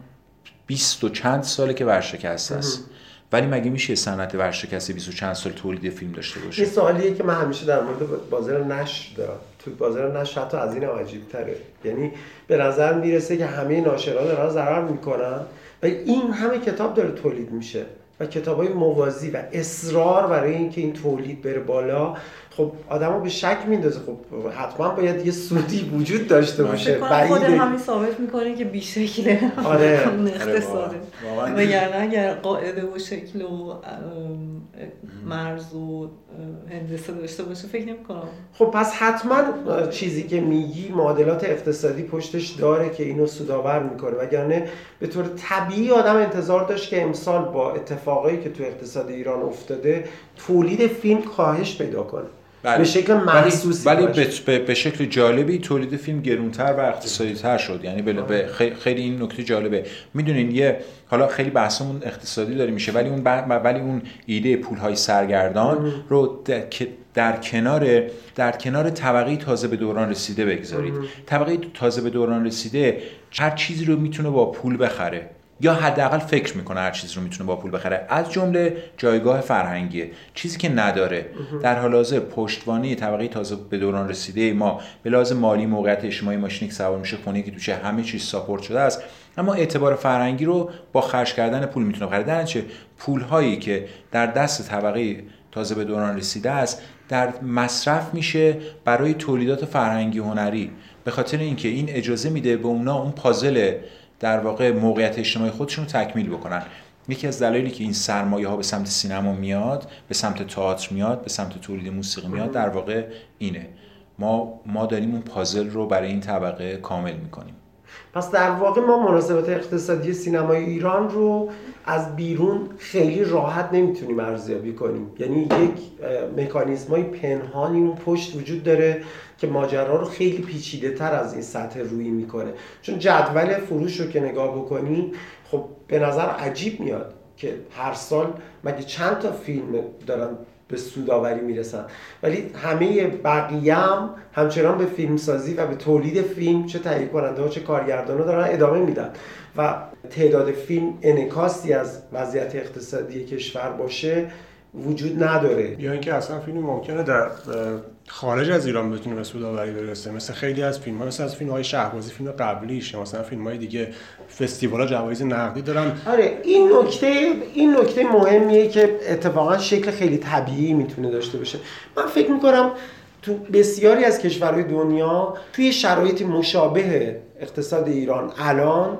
20 و چند ساله که ورشکسته است. ولی مگه میشه صنعت ورشکسته 20 و چند سال تولید فیلم داشته باشه؟ یه سوالیه که من همیشه در مورد بازار نشر دارم. تو بازار نشر حتی از این عجیب تره یعنی به نظر می‌رسه که همه ناشران دارن ضرر می‌کنن و این همه کتاب داره تولید میشه. و کتاب های موازی و اصرار برای اینکه این تولید بره بالا. خب آدمو به شک میندازه خب حتما باید یه سودی وجود داشته باشه کنم خود. همین ثابت می‌کنه که بیشکله آره. آره اقتصاده. وگرنه اگر قاعده و شکل و مرز و هندسه داشته باشه فکر نمی کنم خب پس حتما چیزی که میگی معادلات اقتصادی پشتش داره که اینو سودآور می‌کنه وگرنه به طور طبیعی آدم انتظار داشت که امسال با اتفاقایی که تو اقتصاد ایران افتاده تولید فیلم کاهش پیدا کنه. به شکل محسوسی ولی. به, به, شکل جالبی تولید فیلم گرونتر و اقتصادی تر شد. یعنی به به خیلی, این نکته جالبه. می‌دونین یه حالا خیلی بحثمون اقتصادی داره میشه ولی اون ب- ولی اون ایده پولهای سرگردان رو در, که- در کنار در کنار طبقه تازه به دوران رسیده بگذارید. طبقه تازه به دوران رسیده هر چیزی رو می‌تونه با پول بخره. یا حداقل فکر می‌کنه هر چیزی رو می‌تونه با پول بخره. از جمله جایگاه فرهنگیه چیزی که نداره. در حال حاضر پشتوانه طبقه تازه به دوران رسیده ما. به لحاظ مالی موقعیت اجتماعی ماشینی که سوار میشه خونه که توشه همه چیز ساپورت شده است. اما اعتبار فرهنگی رو با خرج کردن پول می‌تونه بخره. در نتیجه پول هایی که در دست طبقه تازه به دوران رسیده است در مصرف میشه برای تولیدات فرهنگی هنری. به خاطر اینکه این اجازه میده به اونا اون پازل در واقع موقعیت اجتماعی خودشون رو تکمیل بکنن. یکی از دلایلی که این سرمایه ها به سمت سینما میاد به سمت تئاتر میاد به سمت تولید موسیقی میاد در واقع اینه. ما ما داریم اون پازل رو برای این طبقه کامل می‌کنیم. پس در واقع ما مناسبات اقتصادی سینمای ایران رو از بیرون خیلی راحت نمی‌تونیم ارزیابی کنیم. یعنی یک مکانیزم های پنهانی اون پشت وجود داره که ماجرا رو خیلی پیچیده تر از این سطح روی می‌کنه. چون جدول فروش رو که نگاه بکنی خب به نظر عجیب میاد که هر سال مگه چند تا فیلم دارن به سوداوری می‌رسن. ولی همه بقیه هم همچنان به فیلمسازی و به تولید فیلم چه تهیه کننده ها چه کارگردان ها دارن ادامه میدن. و تعداد فیلم انکاسی از وضعیت اقتصادی کشور باشه وجود نداره. یا اینکه اصلا فیلم ممکنه در خارج از ایران بتونه به سوداوری برسه. مثل خیلی از فیلم ها مثل از فیلم های شهبازی فیلم قبلیش مثلا فیلم های دیگه فستیوال جوایز نقدی دارن. آره این نکته این نکته مهمیه که اتفاقا شکل خیلی طبیعی می‌تونه داشته باشه. من فکر می‌کنم تو بسیاری از کشورهای دنیا توی شرایطی مشابه اقتصاد ایران الان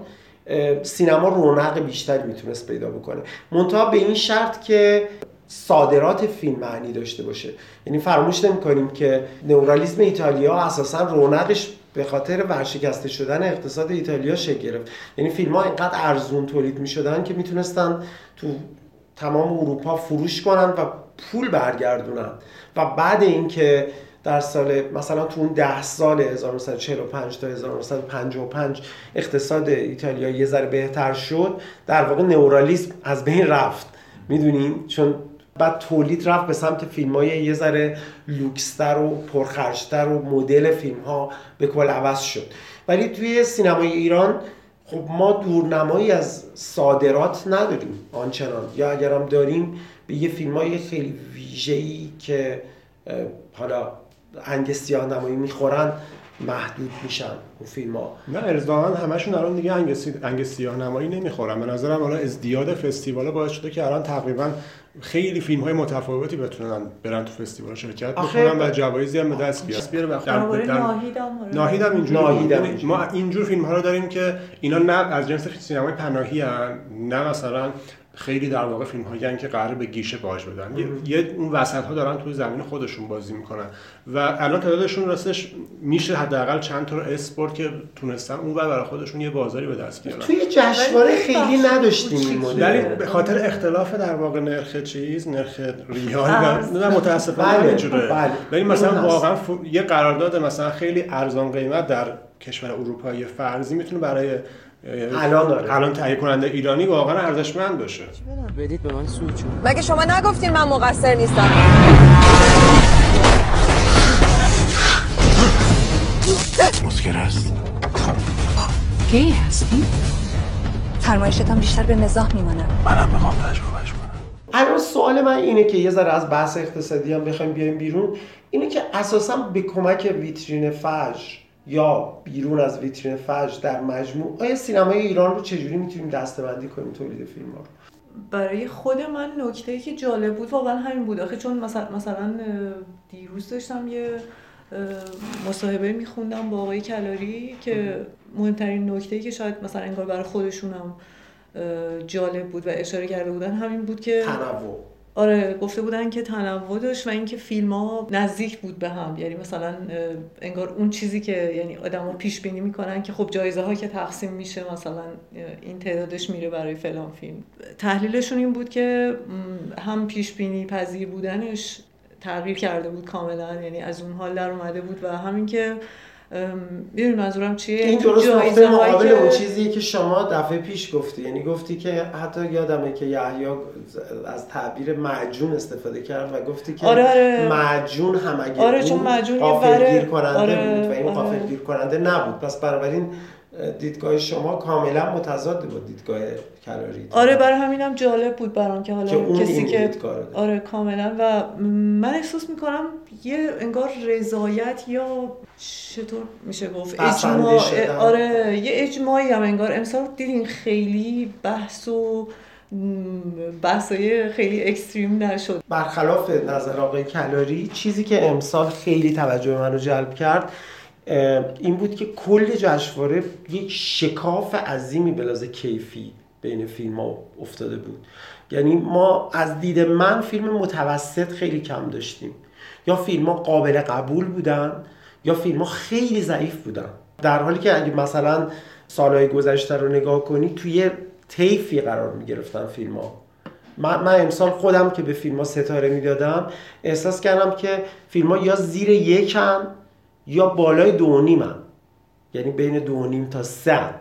سینما رونق بیشتری می‌تونست پیدا بکنه. منتها به این شرط که صادرات فیلم معنی داشته باشه. یعنی فراموش نمی‌کنیم که نورالیسم ایتالیا اساسا رونقش به خاطر ورشکسته شدن اقتصاد ایتالیا شکل گرفت. یعنی فیلم ها اینقدر ارزون تولید می‌شدن که می‌تونستن تو تمام اروپا فروش کنن و پول برگردونن. و بعد اینکه در سال مثلا تو اون ده سال 1945 تا 1955 اقتصاد ایتالیا یه ذره بهتر شد در واقع نورالیسم از بین رفت. می‌دونیم چون بعد تولید رفت به سمت فیلم های یه ذره لوکستر و پرخرجتر و مدل فیلم ها به کل عوض شد. ولی توی سینمای ایران خب ما دورنمایی از صادرات نداریم آنچنان. یا اگرم داریم به یه فیلم های خیلی ویژه‌ای که حالا انگ سیاه نمایی می‌خورن محدود میشن اون فیلم ها نه ارزاقا همشون الان دیگه انگ سی- انگ سیاه نمایی نمی‌خورن. به نظرم حالا ازدیاد فستیوالا باعث شده که الان تقریبا خیلی فیلم های متفاوتی بتونن برن تو فستیوال شرکت بکنن و جوایزی هم به دست بیارن بیاره و در- ناهید هم آره. ناهید هم اینجوری ناهید یعنی. ما اینجور فیلم ها رو داریم که اینا نه از جنس سینمای پناهی هن نه مثلا خیلی در واقع فیلم هایی که قرار به گیشه باج بدن. یه- اون وسط ها دارن توی زمین خودشون بازی می‌کنن. و الان تعدادشون راستش میشه حداقل چند تا رو اسپورت که تونستن اون ور برای خودشون یه بازاری به دست بیارن. توی جشنواره خیلی نداشتیم این ولی به خاطر اختلاف در واقع نرخ چیز نرخ ریال نه متاسفانه بله، بله. ولی مثلا. واقعا ف- یه قرارداد مثلا خیلی ارزان قیمت در کشور اروپایی فرضی می‌تونه برای الان داره. الان تهیه کننده ایرانی واقعا ارزشمند باشه. بدید به من سود چون. مگه شما نگفتین من مقصر نیستم؟ مسکر است کی هستی؟ فرمایشتان بیشتر به مزاح میمانم منم می‌خوام تجربهش کنم الان سوال من اینه که یه ذره از بحث اقتصادی هم بخوایم بیایم بیرون. اینه که اساسا به کمک ویترین فجر یا بیرون از ویترین فجر در مجموع آیا سینمای ایران رو چجوری می‌تونیم دستبندی کنیم تولید فیلم رو؟ برای خود من نکته که جالب بود واقعا همین بود. آخه چون مثلا مثلا دیروز داشتم یه مصاحبه میخوندم با آقای کلاری که مهمترین نکته که شاید مثلا انگار برای خودشونم جالب بود و اشاره کرده بودن همین بود که تنوع. آره گفته بودن که تنوع داشت و اینکه فیلم ها نزدیک بود به هم. یعنی مثلا انگار اون چیزی که یعنی آدما پیش بینی می‌کنن که خب جایزه ها که تقسیم میشه مثلا این تعدادش میره برای فلان فیلم. تحلیلشون این بود که هم پیش بینی پذیر بودنش تغییر کرده بود کاملا. یعنی از اون حال در اومده بود و همین که می‌دونی منظورم چیه این درست نقطه مقابل که- اون چیزیه که شما دفعه پیش گفتی یعنی گفتی که حتی یادمه که یحیی از تعبیر معجون استفاده کرد و گفتی که آره، آره. معجون هم اگه آره، بود، چون معجون کننده آره، بود و این آره. غافلگیر کننده نبود پس بنابراین دیدگاه شما کاملا متضاد با دیدگاه کلاری آره برای همینم جالب بود برام که حالا که اون کسی این که. آره کاملا. و من احساس می‌کنم یه انگار رضایت یا چطور میشه گفت؟ اجماع. آره یه اجماعی هم انگار. امسال دیدین خیلی بحث و بحثای خیلی اکستریم نشد. برخلاف نظر آقای کلاری چیزی که امسال خیلی توجه من رو جلب کرد این بود که کل جشنواره یک شکاف عظیمی لحاظ کیفی بین فیلم ها افتاده بود. یعنی ما از دید من فیلم متوسط خیلی کم داشتیم. یا فیلم ها قابل قبول بودن یا فیلم ها خیلی ضعیف بودن. در حالی که اگه مثلا سالهای گذشته رو نگاه کنی توی طیفی قرار می گرفتن فیلم ها. من, من امسال خودم که به فیلم ها ستاره می‌دادم احساس کردم که فیلم ها یا زیر یکن یا بالای دو و نیمن یعنی بین دو نیم تا سه هن.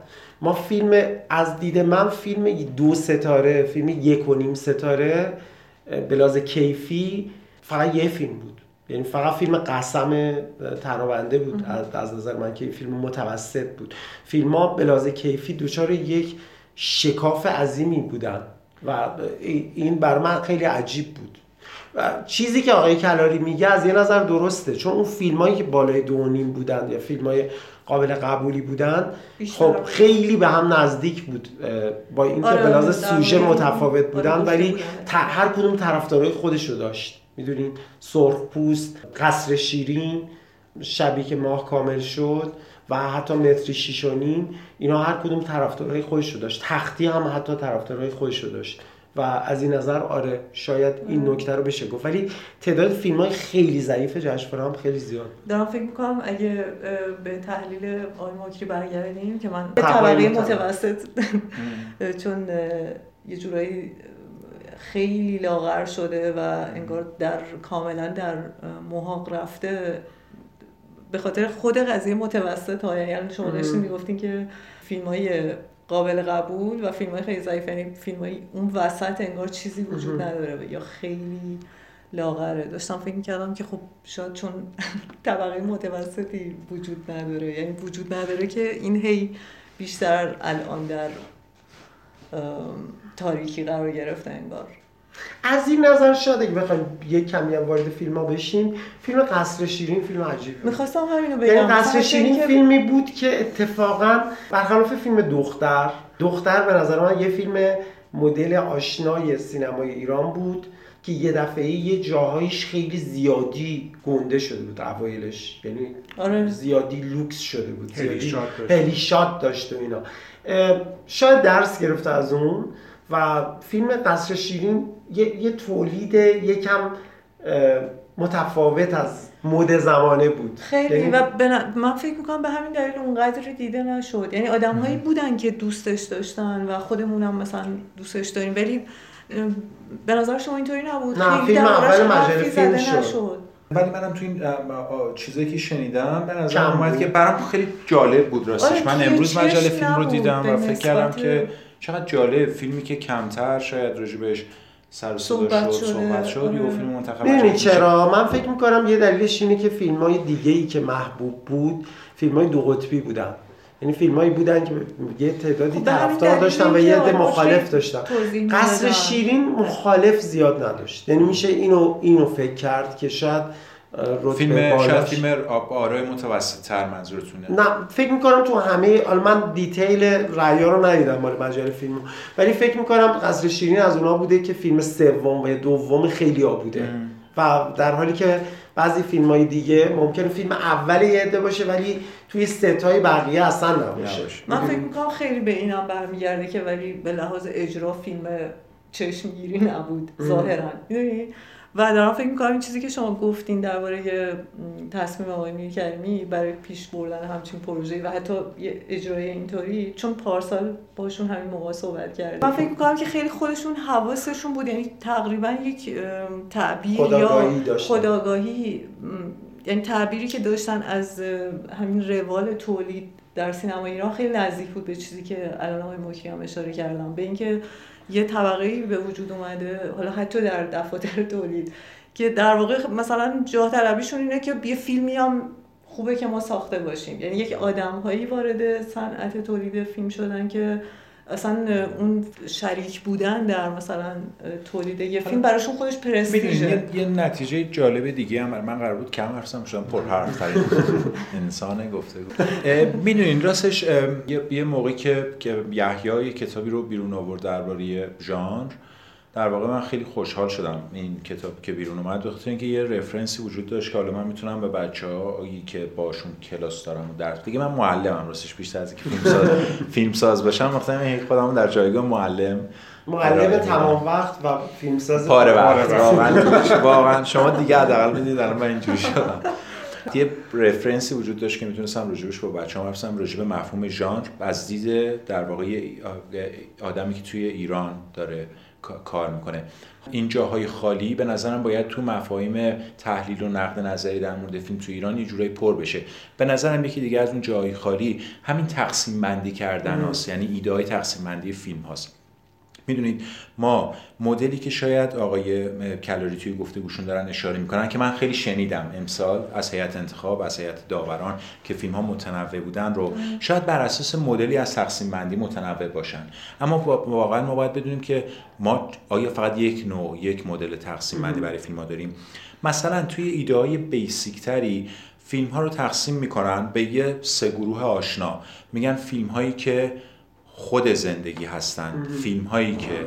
ما فیلم از دید من فیلم دو ستاره فیلم یک و نیم ستاره لحاظ کیفی فقط یه فیلم بود. یعنی فقط فیلم قسم اه، ترابنده بود. از, از نظر من که فیلم متوسط بود. فیلم ها به لحاظ کیفی دوچار یک شکاف عظیمی بودن و این بر من خیلی عجیب بود. و چیزی که آقای کلاری میگه از یه نظر درسته. چون اون فیلم هایی که بالای دو نیم بودن یا فیلم های قابل قبولی بودن خب هم. خیلی به هم نزدیک بود با اینکه آره، لحاظ در سوژه مورد- متفاوت آره، بودن گفته ولی هر کدوم طرفدارای خودش رو داشت. می‌دونین سرخ پوست قصر شیرین شبی که ماه کامل شد و حتی متری شیش و نیم اینا هر کدوم طرفدارای خودش رو داشت. تختی هم حتی طرفدارای خودش رو داشت. و از این نظر آره شاید این نکته رو بشه گفت. ولی تعداد فیلم های خیلی ضعیف جشنواره هم خیلی زیاد. دارم فکر می‌کنم اگه به تحلیل آقای ماکری برگردیم که من به طبقه متوسط. چون یه جورایی خیلی لاغر شده و انگار در کاملا در محاق رفته. به خاطر خود قضیه متوسط ها یعنی شما داشتین می‌گفتین که فیلم های قابل قبول و فیلم های خیلی ضعیف یعنی فیلم های اون وسط انگار چیزی وجود نداره یا خیلی لاغره. داشتم فکر می‌کردم که خب شاید چون طبقه متوسطی وجود نداره. یعنی وجود نداره که این هی بیشتر الان در تاریکی قرار گرفته انگار. از این نظر شاید اگه بخوایم یک کمی هم وارد فیلم ها بشیم فیلم قصر شیرین فیلم عجیبی می‌خواستم همینو یعنی بگم. قصر فقط شیرین فیلمی بود که اتفاقا برخلاف فیلم دختر دختر به نظر من یه فیلم مدل آشنای سینمای ایران بود که یه دفعه یه جاهایش خیلی زیادی گنده شده بود اوایلش. یعنی آره. زیادی لوکس شده بود heli زیادی shot داشت. heli shot داشت و اینا. شاید درس گرفته از اون. و فیلم قصر شیرین یه, یه تولید یکم متفاوت از مد زمانه بود. خیلی یعنی- و ن- من فکر می‌کنم به همین دلیل اونقدر دیده نشد. یعنی آدم هایی بودن که دوستش داشتن و خودمونم مثلا دوستش داریم ولی به نظر شما اینطوری نبود؟ نه، خیلی فیلم اول مجله فیلم شد. ولی منم تو این چیزایی که شنیدم به نظر اومد. که برام خیلی جالب بود راستش. آره، من امروز مجله فیلم رو دیدم و فکر کردم که چقدر جالب فیلمی که کمتر شاید راجبش سر و صدا صحبت شد صحبت شد آره. یه فیلم منتخب میشه. چرا من فکر می‌کنم یه دلیلش اینه که فیلم های دیگه ای که محبوب بود فیلم های دو قطبی بودن یعنی فیلم هایی بودن که یه تعدادی خب طرفدار داشتن و یه عده مخالف داشتن قصر. شیرین مخالف زیاد نداشت یعنی میشه اینو اینو فکر کرد که شاید فیلم شاید فیلم آب- آرای متوسط تر منظورتونه. نه فکر می‌کنم تو همه حالا من دیتیل رأیا رو ندیدم مال مجله فیلم ولی فکر می‌کنم قصر شیرین از اونا بوده که فیلم سوم و یا دوم خیلی ها بوده. و در حالی که بعضی فیلم های دیگه ممکنه فیلم اول یه عده باشه ولی توی ست های بقیه اصلا نباشه. من فکر می‌کنم خیلی به اینم برمیگرده که ولی به لحاظ اجرا فیلم چشمگیری نبود ظاهرا. و دارم فکر می‌کنم این چیزی که شما گفتین درباره تصمیم آقای میر کریمی برای پیش بردن همچین پروژه‌ای و حتی اجرای اینطوری چون پارسال باشون همین موقع صحبت کردیم من فکر می‌کنم که خیلی خودشون حواسشون بود یعنی تقریبا یک تعبیر یا داشتن. خداگاهی یعنی تعبیری که داشتن از همین روال تولید در سینما ایران خیلی نزدیک بود به چیزی که الان آقای مکی هم اشاره کردم به اینکه یه طبقه به وجود اومده حالا حتی در دفاتر تولید که در واقع مثلا جاه طلبیشون اینه که یه فیلمی هم خوبه که ما ساخته باشیم. یعنی یک آدم هایی وارد صنعت تولید فیلم شدن که اصلا اون شریک بودن در مثلا تولید یه فیلم براشون خودش پرستیژه. یه, یه نتیجه جالب دیگه هم من قرار بود. کم حرف زدم شدم پر حرف ترین انسان گفته می‌دونین راستش یه, یه موقعی که که یحیی کتابی رو بیرون آورد درباره ژانر. در واقع من خیلی خوشحال شدم این کتاب که بیرون اومد بخاطر اینکه یه رفرنسی وجود داشت که حالا من می‌تونم به بچه که باشون کلاس دارم و درس دیگه من معلمم راستش بیشتر از اینکه فیلم ساز فیلم ساز باشم وقتی خودم در جایگاه معلم. معلم تمام وقت و فیلمساز پاره پاره وقت. واقعا شما دیگه حداقل می‌دید الان من اینجوری شدم. یه رفرنسی وجود داشت که می‌تونستم راجبش با بچه‌ها حرف بزنم راجب مفهوم ژانر. از دید در واقع آدمی که توی ایران داره کار می‌کنه. این جاهای خالی به نظرم باید تو مفاهیم تحلیل و نقد نظری در مورد فیلم تو ایران یه جورایی پر بشه. به نظرم یکی دیگه از اون جاهای خالی همین تقسیم بندی کردن هاست یعنی ایده های تقسیم بندی فیلم هاست. می‌دونید ما مدلی که شاید آقای کلاری توی گفتگوشون دارن اشاره می‌کنن که من خیلی شنیدم امسال از هیئت انتخاب از هیئت داوران که فیلم ها متنوع بودن رو. شاید بر اساس مدلی از تقسیم بندی متنوع باشن. اما وا- واقعا ما باید بدونیم که ما آیا فقط یک نوع یک مدل تقسیم بندی برای فیلم ها داریم؟ مثلا توی ایده های بیسیک تری فیلم ها رو تقسیم می‌کنن به یه سه گروه آشنا. میگن فیلم هایی که خود زندگی هستند فیلم هایی که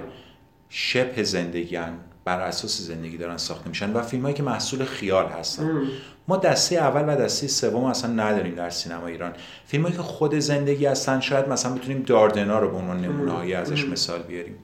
شبه زندگی بر اساس زندگی دارن ساخته میشن و فیلم هایی که محصول خیال هستن. ما دسته اول و دسته سوم اصلا نداریم در سینما ایران. فیلم هایی که خود زندگی هستن شاید مثلا بتونیم داردنا رو به عنوان نمونه هایی ازش مثال بیاریم.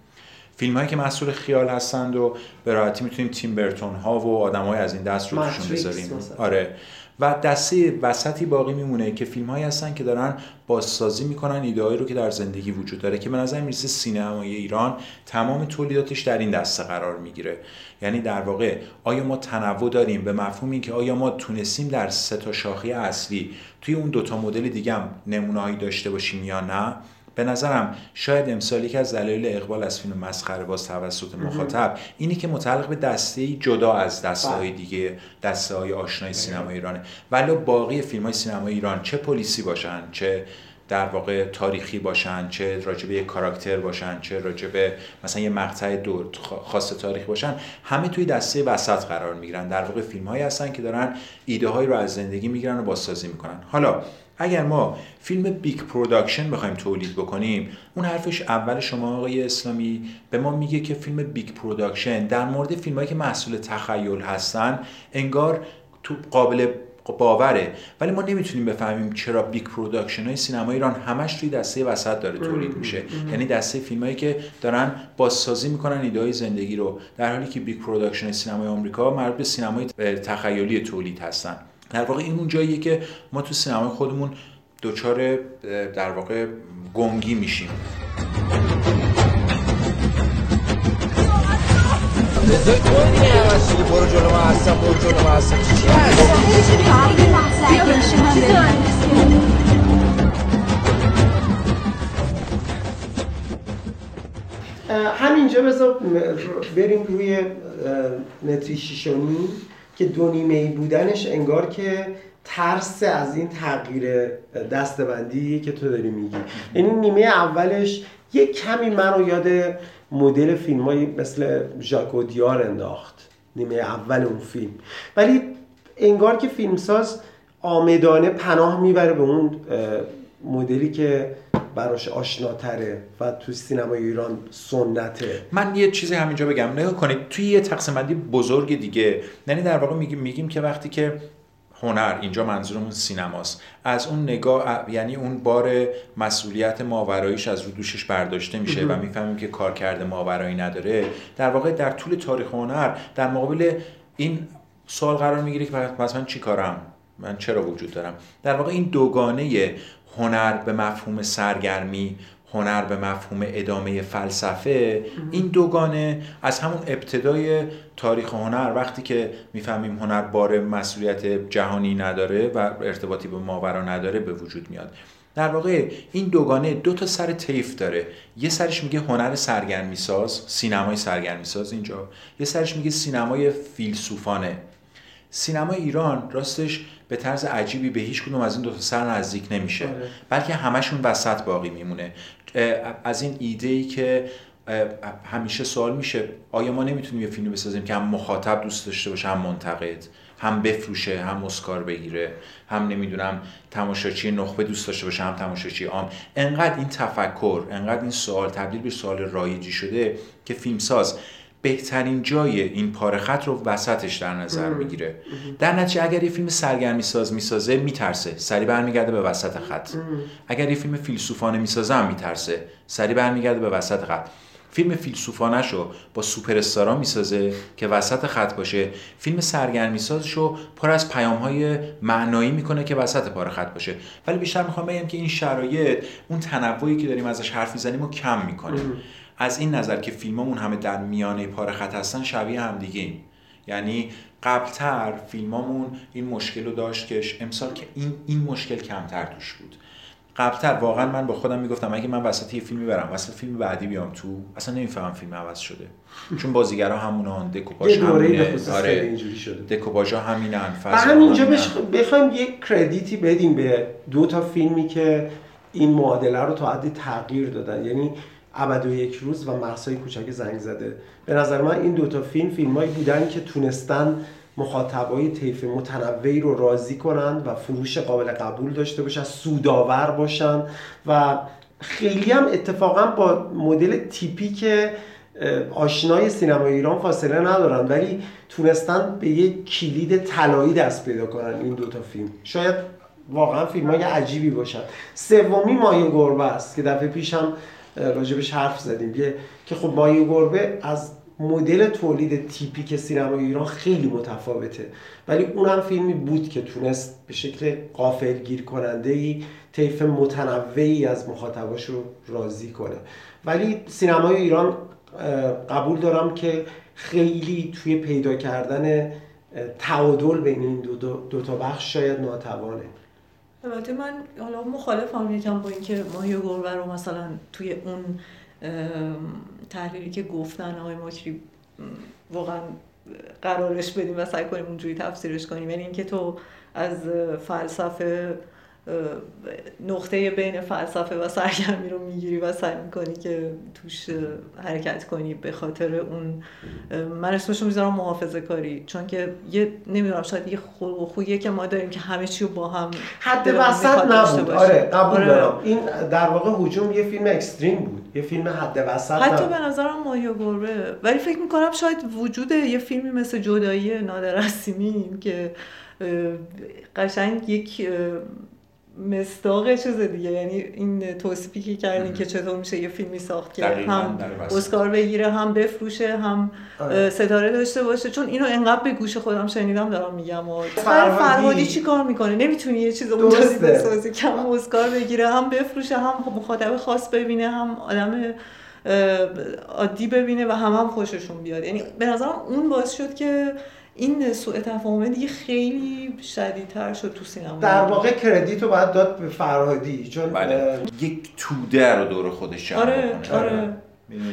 فیلم هایی که محصول خیال هستند و به راحتی می‌تونیم تیم برتون ها و آدم های از این دست رو توشون بذاریم. آره. و دسته وسطی باقی میمونه که فیلم هایی هستن که دارن بازسازی می‌کنن ایده رو که در زندگی وجود داره که به نظر می‌رسه سینمای ایران تمام تولیداتش در این دسته قرار می‌گیره. یعنی در واقع آیا ما تنوع داریم به مفهوم اینکه آیا ما تونستیم در سه تا شاخه اصلی توی اون دوتا مدل دیگه هم نمونه هایی داشته باشیم یا نه؟ به نظرم شاید امسال یکی از دلایل اقبال از فیلم مسخره باز توسط مخاطب اینی که متعلق به دسته جدا از دسته های دیگه دسته های آشنای سینما ایرانه. ولی باقی فیلم های سینما ایران چه پلیسی باشن چه در واقع تاریخی باشن چه راجبه یک کاراکتر باشن چه راجبه مثلا یه مقطع دور خاص تاریخی باشن همه توی دسته وسط قرار می‌گیرن. در واقع فیلم هایی هستن که دارن ایده هایی رو از زندگی می‌گیرن و بازسازی می‌کنن. حالا اگر ما فیلم big production بخوایم تولید بکنیم اون حرفش اول شما آقای اسلامی به ما میگه که فیلم big production در مورد فیلم هایی که محصول تخیل هستن انگار تو قابل باوره. ولی ما نمی‌تونیم بفهمیم چرا big production های سینما ایران همش توی دسته وسط داره تولید میشه. یعنی دسته فیلم هایی که دارن بازسازی می‌کنن ایده های زندگی رو در حالی که big production سینمای آمریکا مربوط به سینمای تخیلی تولید هستن. در واقع این اون جاییه که ما تو سینمای خودمون دچار در واقع گنگی میشیم. همینجا بذار بریم روی متری شیشونی که دو نیمه بودنش انگار که ترس از این تغییر دستبندی که تو داری میگی. یعنی نیمه اولش یه کمی منو یاد مدل فیلم های مثل ژاکودیار انداخت. نیمه اول اون فیلم. ولی انگار که فیلمساز آمدانه پناه می‌بره به اون مدلی که براش آشناتره و تو سینما ایران سنته. من یه چیزی همینجا بگم. نگاه کنید توی یه تقسیم بندی بزرگ دیگه یعنی در واقع میگیم میگیم که وقتی که هنر اینجا منظورمون سینماست. از اون نگاه یعنی اون بار مسئولیت ماوراییش از رو دوشش برداشته میشه و می‌فهمیم که کار کرده ماورایی نداره. در واقع در طول تاریخ هنر در مقابل این سوال قرار می‌گیره که من چی کارم؟ من چرا وجود دارم؟ در واقع این دوگانه هنر به مفهوم سرگرمی هنر به مفهوم ادامه فلسفه این دوگانه از همون ابتدای تاریخ هنر وقتی که می‌فهمیم هنر بار مسئولیت جهانی نداره و ارتباطی به ماورا نداره به وجود میاد. در واقع این دوگانه دو تا سر طیف داره. یه سرش میگه هنر سرگرمی ساز سینمای سرگرمی ساز اینجا. یه سرش میگه سینمای فیلسوفانه. سینما ایران راستش به طرز عجیبی به هیچ کدوم از این دو تا سر نزدیک نمیشه. بلکه همشون وسط باقی میمونه. از این ایده ای که همیشه سوال میشه آیا ما نمی‌تونیم یه فیلمی بسازیم که هم مخاطب دوست داشته باشه هم منتقد هم بفروشه هم اسکار بگیره هم نمی‌دونم تماشاچی نخبه دوست داشته باشه هم تماشاچی عام. انقدر این تفکر انقدر این سوال تبدیل به سوال رایجی شده که فیلمساز. بهترین جای این پاره خط رو وسطش در نظر می‌گیره. در نتیجه اگر یه فیلم سرگرمی ساز می‌سازه میترسه. سری برمیگرده به وسط خط. اگر یه فیلم فیلسوفانه می‌سازه هم میترسه. سری برمیگرده به وسط خط. فیلم فیلسوفانه شو با سوپر استارا می‌سازه که وسط خط باشه. فیلم سرگرمی سازشو پر از پیام های معنایی می‌کنه که وسط پاره خط باشه. ولی بیشتر می‌خوام بگم که این شرایط اون تنوعی که داریم ازش حرف می‌زنیم رو کم می‌کنه. از این نظر که فیلممون همه در میانه پاره خط هستن شبیه هم دیگه ایم. یعنی قبلتر فیلمامون این مشکل رو داشت که امسال که این این مشکل کمتر توش بود. قبلتر واقعا من با خودم می‌گفتم اگه من وسط یه فیلمی برم وسط فیلم بعدی بیام تو اصلا نمی‌فهمم فیلم عوض شده. چون بازیگرا همونان دکوپاژ همونه آره. اینجوری شده. دکوپاژا همینن و همینجا بخوایم یک کردیتی بدیم به دو تا فیلمی که این معادله رو تا حدی تغییر دادن. یعنی ابد و یک روز و مغزهای کوچک زنگ زده. به نظر من این دوتا فیلم فیلمایی بودن که تونستن مخاطبای طیف متنوعی رو راضی کنند و فروش قابل قبول داشته باشن سودآور باشن و خیلی هم اتفاقا با مدل تیپی که آشنای سینما ایران فاصله ندارن ولی تونستن به یک کلید طلایی دست پیدا کنن این دوتا فیلم. شاید واقعا فیلم های عجیبی باشن. سومی مایه گربه است که دفعه پیش هم راجبش حرف زدیم. که خب مایه گربه از مدل تولید تیپیک سینما ایران خیلی متفاوته. ولی اونم فیلمی بود که تونست به شکل قافل گیر کننده ای طیف متنوعی از مخاطباش رو راضی کنه. ولی سینمای ایران قبول دارم که خیلی توی پیدا کردن تعادل بین این دو, دو, تا بخش شاید ناتوانه. البته من حالا مخالفم یکم با اینکه ماهی گربه رو مثلا توی اون تحلیلی که گفتن آقای ماکری واقعا قرارش بدیم و سعی کنیم اونجوری تفسیرش کنیم. یعنی اینکه تو از فلسفه نقطه بین فلسفه و سرگرمی رو می‌گیری و سعی می‌کنی که توش حرکت کنی به خاطر اون من اسمشو می‌ذارم محافظه کاری چون که یه نمی‌دونم شاید یه خویه که ما داریم که همه چی رو با هم حد وسط نبود. آره قبول آره. دارم. این در واقع هجوم یه فیلم اکستریم بود یه فیلم حد وسط حتی به نظرم ماهی و گربه ولی فکر می‌کنم شاید وجود یه فیلمی مثل جدایی نادر که قشنگ یک مستاق چیز دیگه. یعنی این توصیفی که کردین که چطور میشه یه فیلمی ساخت که هم اسکار بگیره هم بفروشه هم آره. ستاره داشته باشه. چون اینو انقدر به گوش خودم شنیدم دارم میگم و فرهادی چی کار می‌کنه؟ نمی‌تونی یه چیز اونجوری بسازی که هم اسکار بگیره هم بفروشه هم مخاطب خاص ببینه هم آدم عادی ببینه و هم هم خوششون بیاد. یعنی به نظرم اون باعث شد که این سوء تفاهم دیگه خیلی شدیدتر شد تو سینما. در واقع کردیت رو باید داد به فرهادی چون بله. یک توده رو دور خودش جمع آره آره.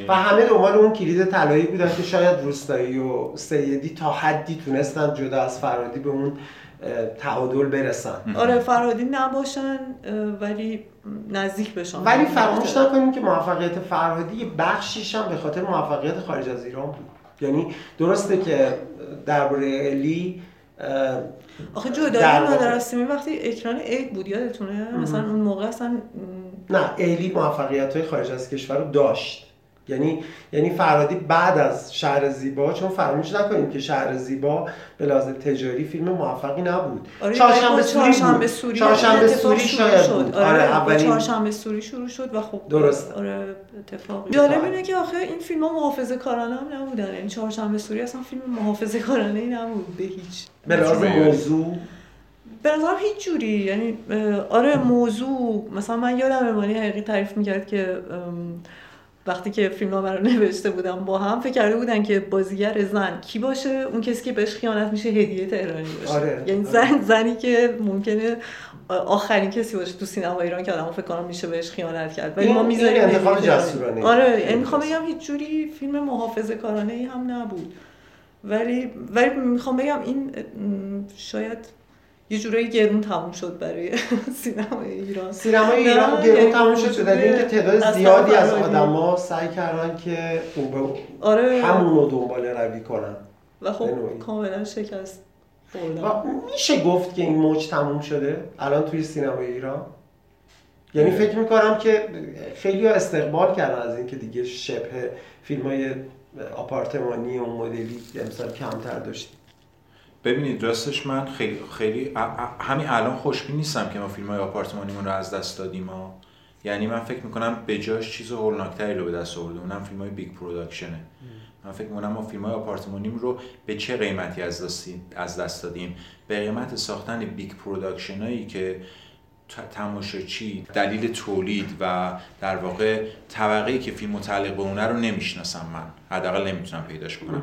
و همه دنبال اون کلید طلایی بودن که شاید روستایی و سیدی تا حدی تونستن جدا از فرهادی به اون تعادل برسن. آره فرهادی نباشن ولی نزدیک بشن ولی فراموش نکنیم که موفقیت فرهادی بخشیش هم به خاطر موفقیت خارج از ایران بود. یعنی درسته که درباره الی آخه جدایی مادرستمی وقتی اکران عید بود یادتونه؟ مثلا اون موقع اصلا نه الی موفقیت های خارج از کشور رو داشت. یعنی یعنی فرادی بعد از شهر زیبا چون فراموش نکنیم که شهر زیبا به لحاظ تجاری فیلم موفقی نبود. آره چهارشنبه سوری چهارشنبه سوری چهارشنبه سوری شاید شد. بود. آره, آره اولین چهارشنبه سوری شروع شد و خب درست آره اتفاق جالب اینه که آخه این فیلم ها محافظه کارانه هم نبودن. یعنی چهارشنبه سوری اصلا فیلم محافظه کارانه ای نبود به هیچ به لحاظ موضوع. به نظرم هیچ جوری. یعنی آره موضوع مثلا من یادم مانی حقیقی تعریف می‌کرد که وقتی که فیلم رو نوشته بودم با هم فکر کرده بودن که بازیگر زن کی باشه؟ اون کسی که بهش خیانت میشه هدیه تهرانی باشه. آره. یعنی زن زنی که ممکنه آخرین کسی باشه تو سینما ایران که آدمو فکر کنم میشه بهش خیانت کرد. ولی ما می‌ذاریم انتخاب جسورانه آره یعنی می‌خوام بگم هیچ جوری فیلم محافظه کارانه ای هم نبود. ولی ولی می‌خوام بگم این شاید یه جورایی گرون تموم شد برای سینما ایران. سینما ایران گرون یعنی تموم شد به اینکه تعداد زیادی از آدما سعی کردن که آره. همون رو دنبال روی کنن. و خب کاملا شکست خوردن. میشه گفت که این موج تموم شده الان توی سینما ایران؟ یعنی فکر می‌کنم که خیلی استقبال کردن از اینکه دیگه شبه فیلم های آپارتمانی و مدلی امسال کمتر داشتیم. ببینید راستش من خیلی خیلی همین الان خوشبین نیستم که ما فیلم های آپارتمانیمون رو از دست دادیم ها یعنی من فکر می‌کنم به جاش چیز هولناکتری رو به دست آورده اونم فیلم های big production ه. من فکر می‌کنم ما فیلم های آپارتمانیم رو به چه قیمتی از, از دست دادیم؟ به قیمت ساختن big production هایی که تماشاچی دلیل تولید و در واقع طبقه که فیلم متعلق به اونه رو نمی‌شناسم من. حداقل نمی‌تونم پیداش کنم.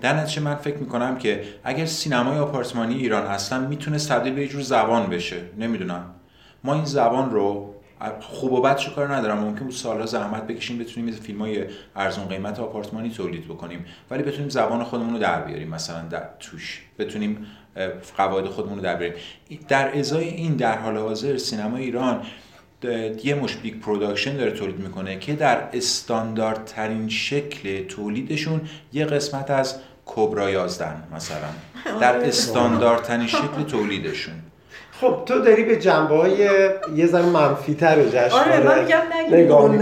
در نتیجه من فکر می‌کنم که اگر سینمای آپارتمانی ایران اصلا می‌تونه تبدیل به یه جور زبان بشه. نمی‌دونم. ما این زبان رو خوب و بدشو کار ندارم. ممکن بود سالها زحمت بکشیم بتونیم فیلم های ارزون قیمت آپارتمانی تولید بکنیم. ولی بتونیم زبان خودمون رو در بیاریم مثلا در توش. بتونیم قواعد خودمون رو در بیاریم. در ازای این در حال حاضر سینما ایران یه مشت big production داره تولید می‌کنه که در استانداردترین شکل تولیدشون یه قسمت از کبرا یازده‌ن مثلا. در استانداردترین شکل تولیدشون. خب تو داری به جنبه های یه ذره منفی تر جشنواره آره من میگم نگاه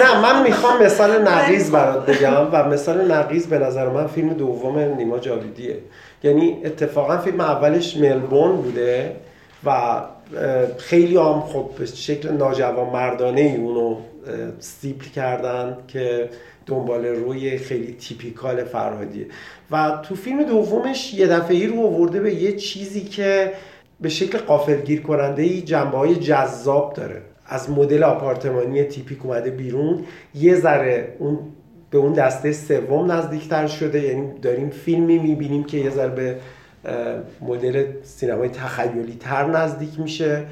نه من می‌خوام مثال نقیض برات بگم و مثال نقیض به نظر من فیلم دوم نیما جاویدیه. یعنی اتفاقا فیلم اولش ملبون بوده و خیلی هم خب به شکل ناجوان مردانه ای اونو سیپل کردن که دنبال روی خیلی تیپیکال فرهادیه و تو فیلم دومش یه دفعه ای رو آورده به یه چیزی که به شکل قافلگیر کننده ای جنبه های جذاب داره. از مدل آپارتمانی تیپیک اومده بیرون. یه ذره اون به اون دسته سوم نزدیکتر شده. یعنی داریم فیلمی می‌بینیم که یه ذره به مدل سینمای تخیلی تر نزدیک میشه.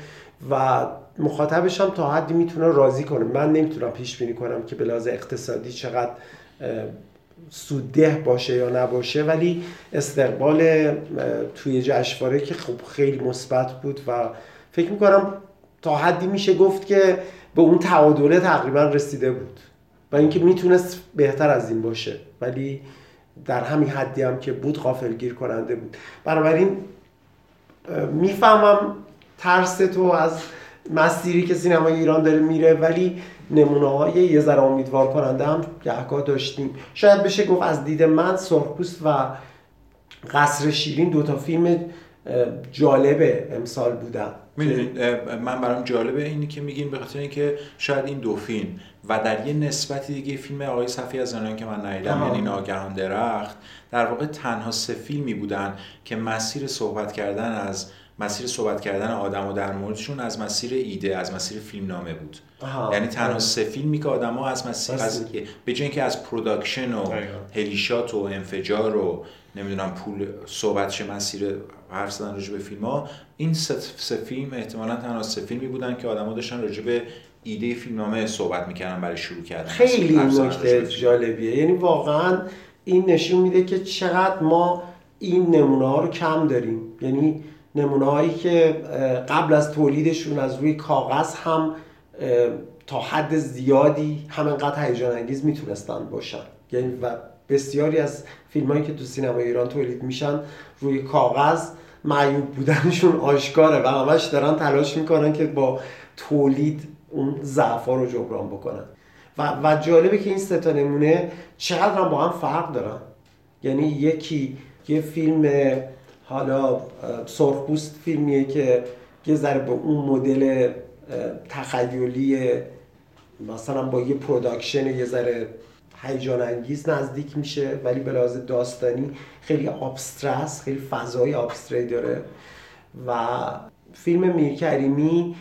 و مخاطبش هم تا حدی می‌تونه راضی کنه. من نمی‌تونم پیش بینی کنم که به لحاظ اقتصادی چقدر سودده باشه یا نباشه ولی استقبال توی جشنواره که خب خیلی مثبت بود و فکر می‌کنم تا حدی میشه گفت که به اون تعادله تقریبا رسیده بود و اینکه می‌تونست بهتر از این باشه. ولی در همین حدی هم که بود غافلگیر کننده بود. بنابراین می‌فهمم ترس تو از مسیری که سینمای ایران داره میره ولی نمونه های یه ذره امیدوار کننده هم گهگاه داشتیم. شاید بشه گفت از دید من سرخپوست و قصر شیرین دوتا فیلم جالب امسال بودن. می‌دونید من برام جالبه اینی که میگین به خاطر اینکه شاید این دو فیلم و در یه نسبتی دیگه فیلم آقای صفی یزدانیان که من ندیدم یعنی ناگهان درخت در واقع تنها سه فیلمی بودن که مسیر صحبت کردن از مسیر صحبت کردن آدم و در موردشون از مسیر ایده از مسیر فیلم نامه بود یعنی تنها سه فیلمی که آدما از مسیر از به جای اینکه از production و heli shot و انفجار و نمی‌دونم پول صحبتش مسیر حرف زدن راجع به فیلم ها این سه فیلم احتمالا تنها سه فیلمی بودن که آدما داشتن راجع به ایده فیلمنامه صحبت می‌کردن برای شروع کردن. خیلی نکته جالبیه. یعنی واقعا این نشون میده که چقدر ما این نمونه ها رو کم داریم. یعنی نمونه هایی که قبل از تولیدشون از روی کاغذ هم تا حد زیادی همینقدر هیجان انگیز می‌تونستن باشن. یعنی و بسیاری از فیلم هایی که تو سینما ایران تولید میشن روی کاغذ معیوب بودنشون آشکاره و همش دارن تلاش می‌کنن که با تولید اون ضعفا رو جبران بکنن. و, و جالبه که این ستا نمونه چقدر هم با هم فرق دارن. یعنی یکی یه فیلم حالا سرخپوست فیلمیه که یه ذره به اون مدل تخیلی مثلا با یه production یه ذره هیجان انگیز نزدیک میشه ولی به لحاظ داستانی خیلی آبستره‌س خیلی فضای آبستره‌ای داره. و فیلم میرکریمی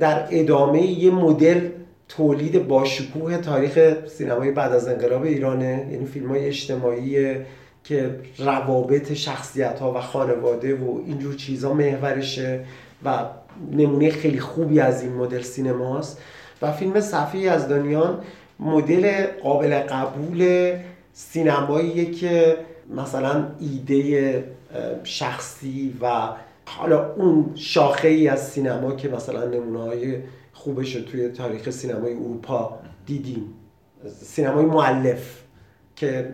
در ادامه یه مدل تولید باشکوه تاریخ سینمای بعد از انقلاب ایرانه. یعنی فیلم های اجتماعی که روابط شخصیت ها و خانواده و اینجور چیزها محورشه و نمونه خیلی خوبی از این مدل سینماست. و فیلم صفی از دانیان مدل قابل قبول سینماییه که مثلا ایده شخصی و حالا اون شاخه ای از سینما که مثلا نمونه های خوبش توی تاریخ سینمای اروپا دیدیم. سینمای معلف که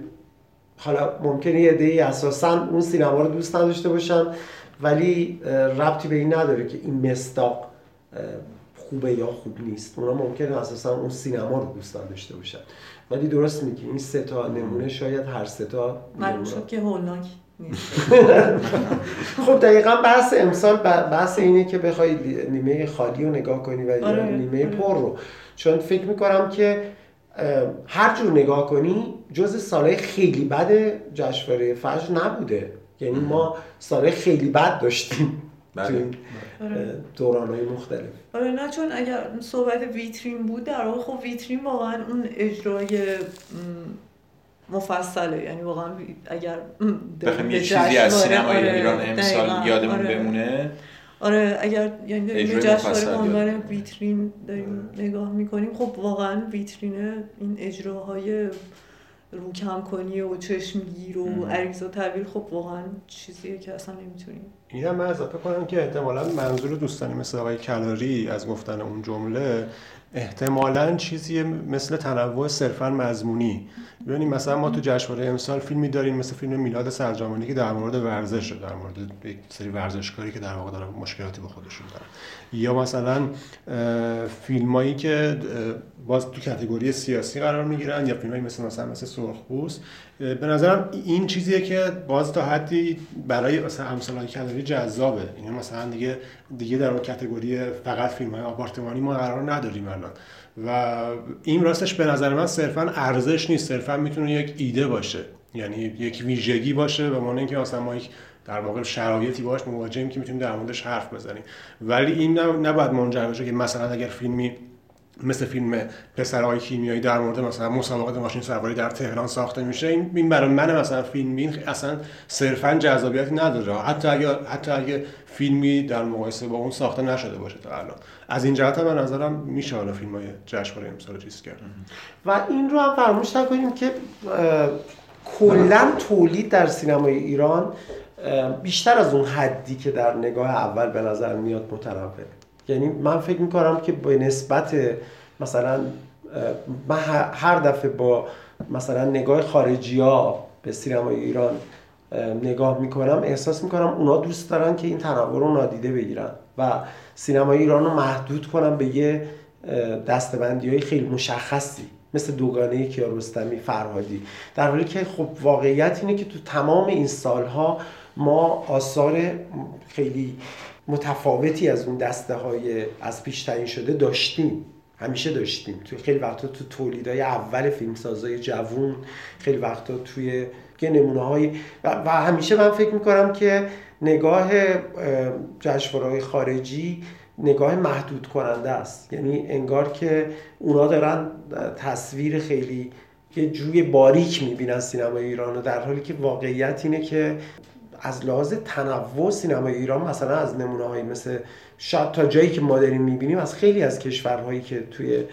حالا ممکنه یه عده‌ای اساسا اون سینما رو دوست نداشته باشن ولی ربطی به این نداره که این مستاق خوبه یا خوب نیست. اونا ممکنه اساسا اون سینما رو دوست نداشته باشن. ولی درست میگی این سه تا نمونه شاید هر سه تا شد که هولناک خب دقیقا بحث امسال بحث اینه که بخوای نیمه خالی رو نگاه کنی و آره. نیمه پر رو. چون فکر می‌کنم که هر جور نگاه کنی جز سالهای خیلی بد جشنواره فجر نبوده. یعنی ما سالهای خیلی بد داشتیم. بله. دوران های مختلف. آره نه چون اگر صحبت ویترین بود در واقع خب ویترین واقعا اون اجرای مفصله. یعنی واقعا اگر بخوایم یه چیزی از سینمای آره ایران امسال یادمون آره. بمونه. آره اگر یعنی به جشنواره عنوان ویترین داریم نگاه می‌کنیم خب واقعا ویترین این اجراهای رو کم کنی و چشمگیر و عریض و طویل خب واقعا چیزیه که اصلا نمی‌تونیم این هم من اضافه کنم که احتمالا منظور دوستانی مثل آقای کلاری از گفتن اون جمله احتمالا چیزی مثل تنوع صرفا مضمونی. ببینیم مثلا ما تو جشنواره امسال فیلمی داریم مثل فیلم میلاد سرجامانی که در مورد ورزشه در مورد یک سری ورزشکاری که در واقع دارن مشکلاتی به خودشون دارن. یا مثلا فیلمایی که باز تو کاتگوری سیاسی قرار می‌گیرن یا فیلمایی مثل مثلا مثل سرخپوست به نظرم این چیزیه که باز تا حدی برای مثلا امثال کلاری جذابه. یعنی مثلا دیگه دیگه در اون کاتگوری فقط فیلم های آپارتمانی ما قرار نداریم الان. و این راستش به نظر من صرفا ارزش نیست. صرفا می‌تونه یک ایده باشه. یعنی یک ویژگی باشه و معنی اینکه مثلا ما یک در واقع شرایطی باش مواجهیم که می‌تونیم در موردش حرف بزنیم. ولی این نباید منجر بشه که مثلا اگر فیلمی مثل فیلم پسرهای کیمیایی در مورد مثلا مسابقات ماشین سواری در تهران ساخته میشه. این این برای من مثلا فیلمی اصلا صرفا جذابیتی نداره. حتی اگه حتی اگه فیلمی در مقایسه با اون ساخته نشده باشه تا الان. از این جهت من نظرم میشه حالا فیلم های جشنواره امسال چیز کرد. و این رو هم فراموش نکنیم که کلا تولید در سینمای ایران بیشتر از اون حدی که در نگاه اول به نظر میاد متنوع یعنی من فکر می‌کنم که به نسبت مثلا من هر دفعه با مثلا نگاه خارجی ها به سینمای ایران اه، نگاه می‌کنم احساس می‌کنم اونا دوست دارن که این تنوع رو نادیده بگیرن و سینمای ایران رو محدود کنم به یه دستبندی های خیلی مشخصی مثل دوگانه کیارستمی فرهادی. در حالی که خب واقعیت اینه که تو تمام این سالها ما آثار خیلی متفاوتی از اون دسته های از پیش تعیین شده داشتیم. همیشه داشتیم. توی خیلی وقتا تو تولیدهای اول فیلمسازای جوون خیلی وقتا توی یه نمونه های و, و همیشه من فکر می‌کنم که نگاه جشنواره‌های خارجی نگاه محدود کننده است. یعنی انگار که اونا دارن تصویر خیلی یه جوی باریک می‌بینن سینمای ایران و در حالی که واقعیت اینه که از لحاظ تنوع سینمای ایران مثلا از نمونه هایی مثل شاید تا جایی که ما داریم می‌بینیم از خیلی از کشورهایی که توی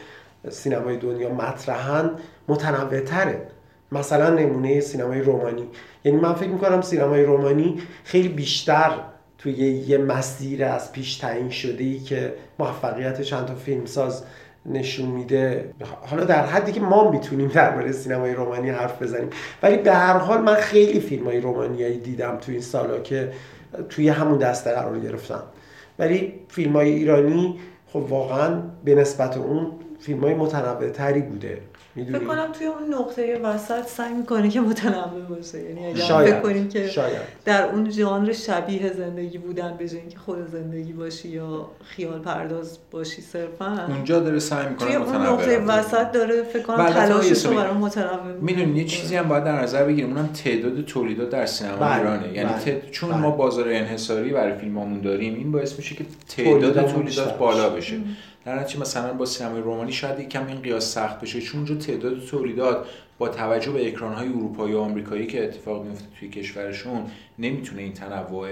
سینمای دنیا مطرحن متنوع تره مثلا نمونه سینمای رومانی. یعنی من فکر می‌کنم سینمای رومانی خیلی بیشتر توی یه مسیر از پیش تعیین شده ای که موفقیت چند تا فیلمساز نشون میده. حالا در حدی که ما می‌تونیم درباره سینمای رومانی حرف بزنیم. ولی به هر حال من خیلی فیلم های رومانیایی دیدم توی این سالا که توی همون دسته قرار گرفتم. ولی فیلم های ایرانی خب واقعا به نسبت اون فیلم های متنوع تری بوده. فکر کنم توی اون نقطه وسط سعی می‌کنه که متنوع باشه یعنی اگر شاید. فکر کنیم که شاید. در اون ژانر شبیه زندگی بودن به جای اینکه خود زندگی باشی یا خیال پرداز باشی صرفا اونجا داره سعی می‌کنه توی اون نقطه وسط داره فکر کنم تلاشش رو برای متنوع می‌دونید یه چیزی هم باید در نظر بگیریم اونم تعداد تولیدات در سینما بله، ایرانه یعنی بله، چون بله. ما بازار انحصاری برای فیلمامون داریم این باعث میشه که تعداد تولیدات بالا بشه. در نتیجه مثلا با سینمای رومانی شاید یکم این قیاس سخت بشه. چون اونجا تعداد تولیدات با توجه به اکرانهای اروپایی و آمریکایی که اتفاق میفته توی کشورشون نمی‌تونه این تنوع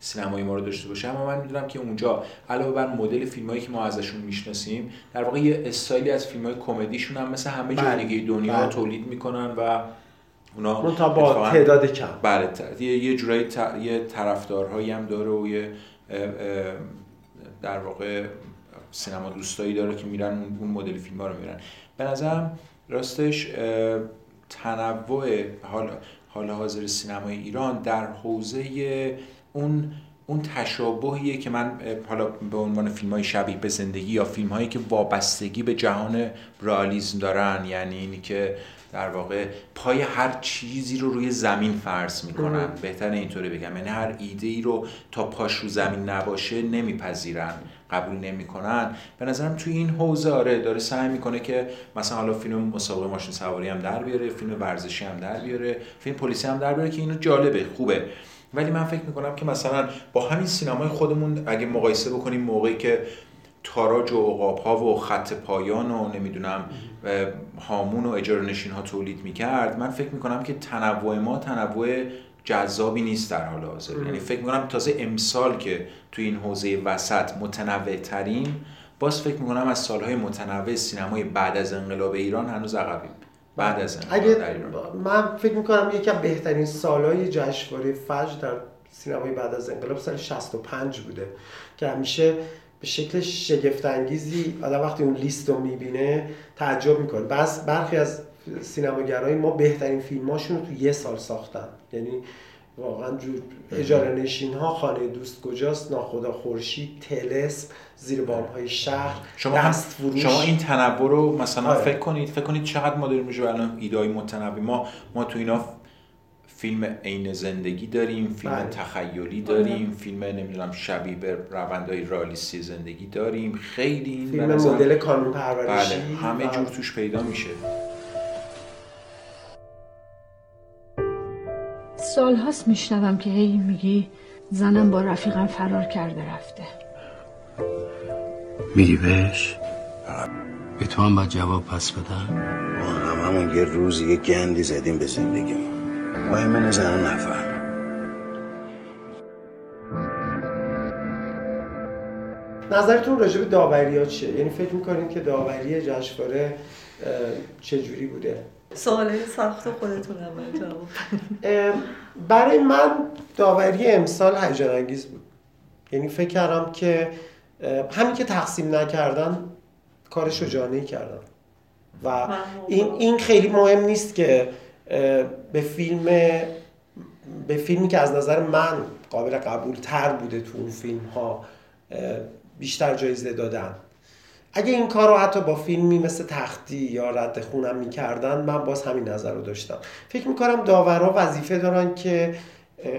سینمایی ما رو داشته باشه. اما من می‌دونم که اونجا علاوه بر مدل فیلمایی که ما ازشون می‌شناسیم در واقع یه استایلی از فیلمای کمدیشون هم مثل همه جای بله، دیگه دنیا بله. تولید می‌کنن و اونا با تعداد کم. بله یه یه جورایی یه طرفدارهایی هم داره و یه در واقع سینما دوستایی داره که میرن اون- مدل فیلم ها رو میرن به نظرم راستش تنوع حال حال حاضر سینمای ایران در حوزه اون اون تشابهیه که من حالا به عنوان فیلم های شبیه به زندگی یا فیلم هایی که وابستگی به جهان رئالیسم دارن یعنی اینی که در واقع پای هر چیزی رو روی زمین فرض می‌کنن. بهتر اینطوری بگم. یعنی هر ایده ای رو تا پاش رو زمین نباشه نمیپذیرن قبول نمی‌کنن. به نظرم توی این حوزه آره داره سعی می‌کنه که مثلا حالا فیلم مسابقه ماشین سواری هم در بیاره فیلم ورزشی هم در بیاره فیلم پلیسی هم در بیاره که اینو جالبه خوبه. ولی من فکر می‌کنم که مثلا با همین سینمای خودمون اگه مقایسه بکنیم موقعی که تاراج و عقاب ها و خط پایان و نمی‌دونم هامون و اجاره نشین ها تولید می‌کرد. من فکر می‌کنم که تنوع ما تنوع جذابی نیست در حال حاضر. یعنی فکر می‌کنم تازه امسال که توی این حوزه وسط متنوع ترین باز فکر می‌کنم از سالهای متنوع سینمای بعد از انقلاب ایران هنوز عقبیم. بعد از انقلاب اگه در ایران. من فکر می‌کنم یکی از بهترین سالهای جشنواره فجر در سینمای بعد از انقلاب سال 65 بوده که همیشه به شکل شگفت انگیزی آدم وقتی اون لیست رو می‌بینه تعجب می‌کنه. بس برخی از سینماگرای ما بهترین فیلماشون رو تو یه سال ساختن. یعنی واقعا جور اجاره نشین ها خانه دوست کجاست ناخدا خورشید تلس زیر بام های شهر شما دست فروش. شما این تنوع رو مثلا آره. فکر کنید؟ فکر کنید چقدر ما داریم به الان ایدای متنوع ما ما تو اینا فیلم عین زندگی داریم فیلم بله. تخیلی داریم فیلم نمی‌دونم شبیه به روندهای رالیستی زندگی داریم. خیلی این فیلم مدل کانون پرورشی بله همه و- جور توش پیدا میشه. سالهاست میشنوم که هی میگی زنم با رفیقم فرار کرده رفته. میری بهش؟ به تو هم باید جواب پس بدم؟ ما هممون یه روز یه گندی زدیم به زندگی ما من زنان نفهم نظرتون راجع به داوری ها چیه؟ یعنی فکر می‌کنین که داوری جشنواره چجوری بوده؟ سوال سخت خودتون اول جواب برای من داوری امسال هیجان انگیز بود. یعنی فکر کردم که همین که تقسیم نکردن کار شجاعانه ای کردن و این این خیلی مهم نیست که به فیلم به فیلمی که از نظر من قابل قبول تر بوده تو اون فیلم ها بیشتر جایزه دادن. اگه این کار رو حتی با فیلمی مثل تختی یا رد خونم می‌کردن من باز همین نظر رو داشتم. فکر می‌کنم داورها وظیفه دارن که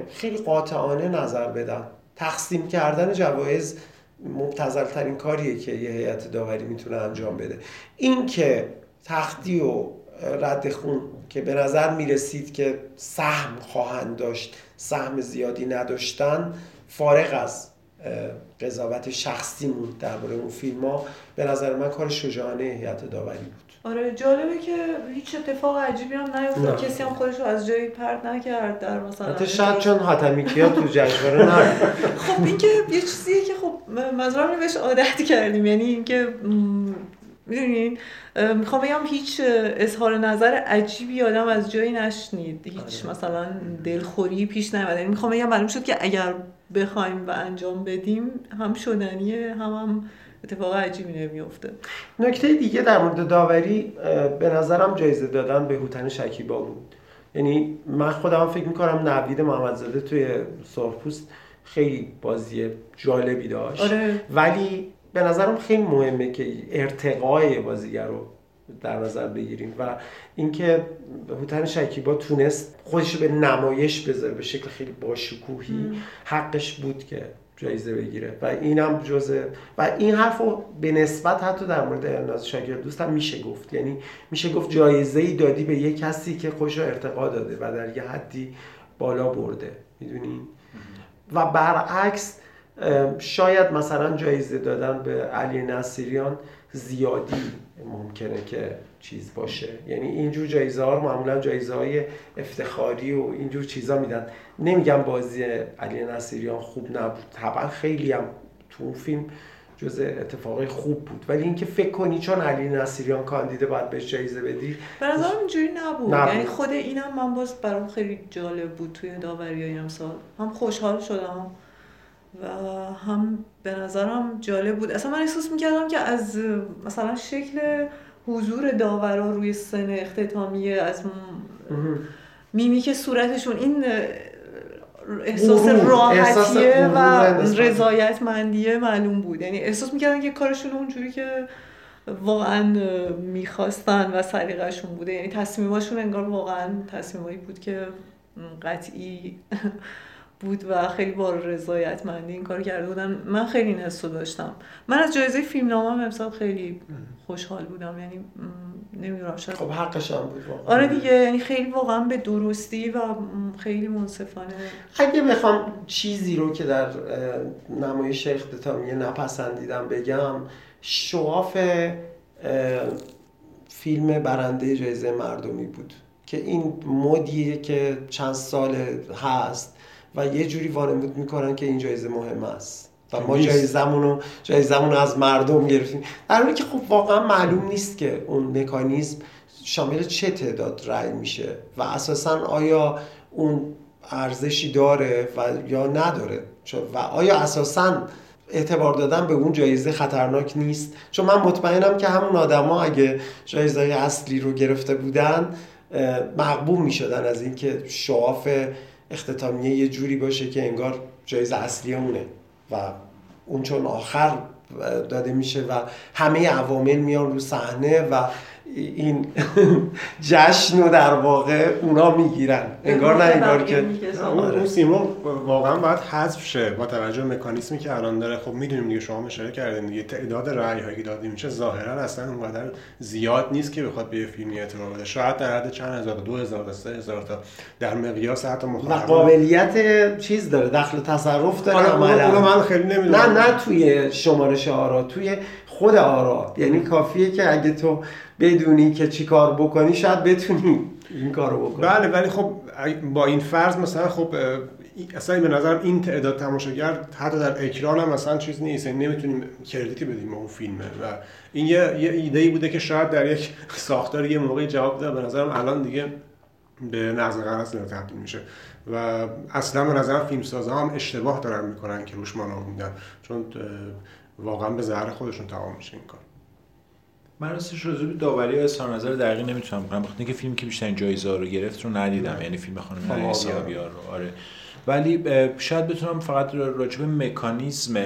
خیلی قاطعانه نظر بدن. تقسیم کردن جوایز مبتزل ترین کاریه که یه هیئت داوری می‌تونه انجام بده. این که تختی و رد خون که به نظر می‌رسید که سهم خواهند داشت سهم زیادی نداشتن فارغ از قضاوت شخصیمون درباره اون فیلم ها به نظر من کار شجاعانه هیئت داوری بود. آره جالبه که هیچ اتفاق عجیبی هم نیفتاد. کسی هم خودش رو از جایی پرت نکرد در مثلا حتی شاید چون حاتمی کیا تو جشنواره نه خب این که یه چیزیه که خب مزرعه بهش عادت کردیم. یعنی اینکه می‌دونین؟ می‌خوام بگم هیچ اظهار نظر عجیبی آدم از جایی نشنید. هیچ مثلا دلخوری پیش نیومد. یعنی می‌خوام بگم معلوم شد که اگر بخوایم و انجام بدیم هم شدنیه هم هم اتفاق عجیبی نمیفته نکته دیگه در مورد داوری به نظرم جایزه دادن به هوتن شکیبا بود. یعنی من خودم فکر می‌کنم نوید محمدزاده توی سرخپوست خیلی بازی جالبی داشت. آره. ولی به نظرم خیلی مهمه که ارتقای بازیگر رو در نظر بگیریم و اینکه هوتن شکیبا تونست خودش رو به نمایش بذاره به شکل خیلی باشکوهی. حقش بود که جایزه بگیره و اینم جزء و این حرف رو به نسبت حتی در مورد الناز شاکر دوست هم میشه گفت. یعنی میشه گفت جایزه ای دادی به یه کسی که خوش رو ارتقا داده و در یه حدی بالا برده. می‌دونی؟ و برعکس شاید مثلا جایزه دادن به علی نصیریان زیادی ممکنه که چیز باشه. یعنی اینجور جایزه ها رو معمولا جایزه های افتخاری و اینجور چیزا میدن. نمیگم بازی علی نصیریان خوب نبود. طبعا خیلی هم تو اون فیلم جز اتفاقای خوب بود. ولی اینکه فکر کنی چون علی نصیریان کاندیده باید بهش جایزه بدی نظرم اینجوری نبود. یعنی خود اینم من باز برام خیلی جالب بود توی داوری امسال. هم خوشحال شدم و هم به نظرم جالب بود. اصلا من احساس می‌کردم که از مثلا شکل حضور داورا روی سن اختتامیه از م- میمیک صورتشون این احساس راحتیه و غرور نسبت. رضایتمندیه معلوم بود. یعنی احساس می‌کردن که کارشون اونجوری که واقعا می‌خواستن و سلیقه‌شون بوده. یعنی تصمیماشون انگار واقعا تصمیمایی بود که قطعی بود و خیلی با رضایتمندی این کار کرده بودن من خیلی این حس داشتم. من از جایزه فیلم نامم امسال خیلی خوشحال بودم. یعنی نمی‌دونم شاید خب حقش هم بود واقعا. آره دیگه یعنی خیلی واقعا به درستی و خیلی منصفانه. اگه بخوام چیزی رو که در نمایش اختتامیه نپسندیدم بگم شواف فیلم برنده جایزه مردمی بود. که این مدیه که چند سال هست و یه جوری وانمود می‌کنن که این جایزه مهم است. و ما. جایزمون رو جایزمون از مردم گرفتیم. در حالی که خب واقعا معلوم نیست که اون مکانیزم شامل چه تعداد رأی میشه و اساسا آیا اون ارزشی داره و یا نداره. و آیا اساسا اعتبار دادن به اون جایزه خطرناک نیست؟ چون من مطمئنم که همون آدما اگه جایزه اصلی رو گرفته بودن مغبون می‌شدن از اینکه شعاف اختتامیه یه جوری باشه که انگار جایزه اصلی اونه و اون چون آخر داده میشه و همه عوامل میان رو صحنه و این جشن رو در واقع اونا می‌گیرن. انگار نه انگار که اون اون سیمون واقعا باید حذف شه با توجه به مکانیزمی که الان داره. خب می‌دونیم دیگه شما اشاره کردین دیگه. تعداد رأی هایی که داده میشه ظاهرا اصلا اونقدر زیاد نیست که بخواد به یه فیلمی اعتبار بده. شاید در حد چند هزار دو هزار تا سه هزار تا. در مقیاس حتی مخاطب قابلیت چیز داره. دخل تصرف داره آره، عملاً. من خیلی نمی‌دونم. نه نه توی شمارش آرا توی خود آرا. یعنی کافیه که اگه تو بدونی که چی کار بکنی شاید بتونی این کارو بکنی. بله ولی خب با این فرض مثلا خب اصلا به نظرم این تعداد تماشاگر حتی در اکران هم مثلا چیز نیست. یعنی نمی‌تونیم کردیتی بدیم به اون فیلمه و این یه, یه ایده ای بوده که شاید در یک ساختار یه موقعی جواب بده به نظرم الان دیگه به نقض قرص تبدیل میشه و اصلا به نظرم فیلمسازها هم اشتباه دارن می‌کنن که روش مانور میدن چون واقعا به ضرر خودشون تمام میشه این کار. من راستش راجع به داوری اظهار نظر دقیقی نمی‌تونم بکنم بخاطر اینکه فیلمی که بیشترین جایزه رو گرفت رو ندیدم. یعنی فیلم خانم نرگس آبیار. آبیار رو. آره. ولی شاید بتونم فقط راجع به مکانیزم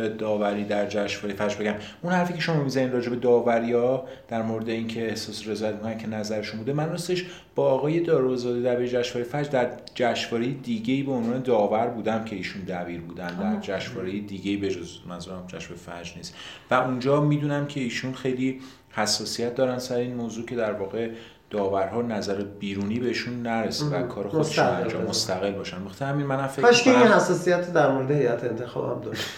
داوری در جشنواره فجر بگم اون حرفی که شما می‌زنید راجع به داوریا در مورد اینکه احساس رضایت می‌کنن که نظرشون بوده من راستش با آقای داروزاده دبیر جشنواره فجر در جشنواره دیگه ای به عنوان داور بودم که ایشون دبیر بودن در. جشنواره دیگه ای به جز منظورم جشنواره فجر نیست و اونجا می‌دونم که ایشون خیلی حساسیت دارن سر این موضوع که در واقع داورها نظر بیرونی بهشون نرسه و. کار خودشون انجام. مستقل باشن بخاطر همین منم فکر کاش که این حساسیت در مورد هیئت انتخاب هم داشت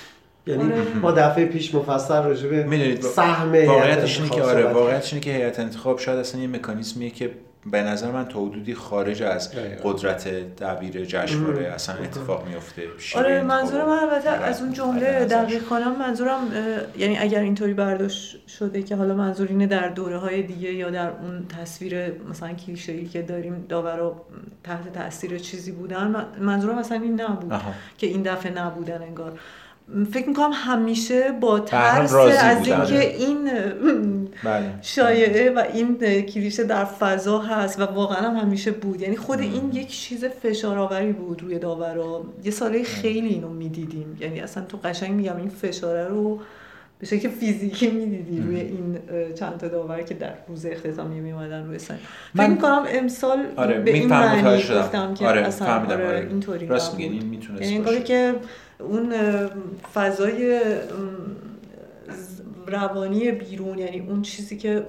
یعنی آره. ما دفعه پیش مفصل راجع به می‌دونید سهم واقعیتش اینه که آره واقعیتش اینه که هیئت انتخاب شاید اصلا یه مکانیزمیه که به نظر من تا حدودی خارج از قدرت دبیر جشنواره. اصلا اتفاق میفته آره منظور من البته از اون جمله دقیق کنم منظورم یعنی اگر اینطوری برداشت شده که حالا منظور اینه در دوره های دیگه یا در اون تصویر مثلا کلیشه ای که داریم داورا تحت تاثیر چیزی بودن من- منظورم اصلا این نبود آها. که این دفعه نبودن انگار. فکر می‌کنم همیشه با ترس از. اینکه این بله. شایعه و این کلیشه در فضا هست و واقعا هم همیشه بود. یعنی خود این یک چیز فشارآوری بود روی داورا. یه ساله خیلی اینو می‌دیدیم. یعنی اصلا تو قشنگ میگم این فشاره رو به شکل فیزیکی می‌دیدی روی این چند تا داور که در روز اختتامیه میومدن روی سن. فکر من- می‌کنم امسال آره به این معنی گفتم که آره اصلا آره آره. اینطوری راست. میگین این یعنی که اون فضای روانی بیرون یعنی اون چیزی که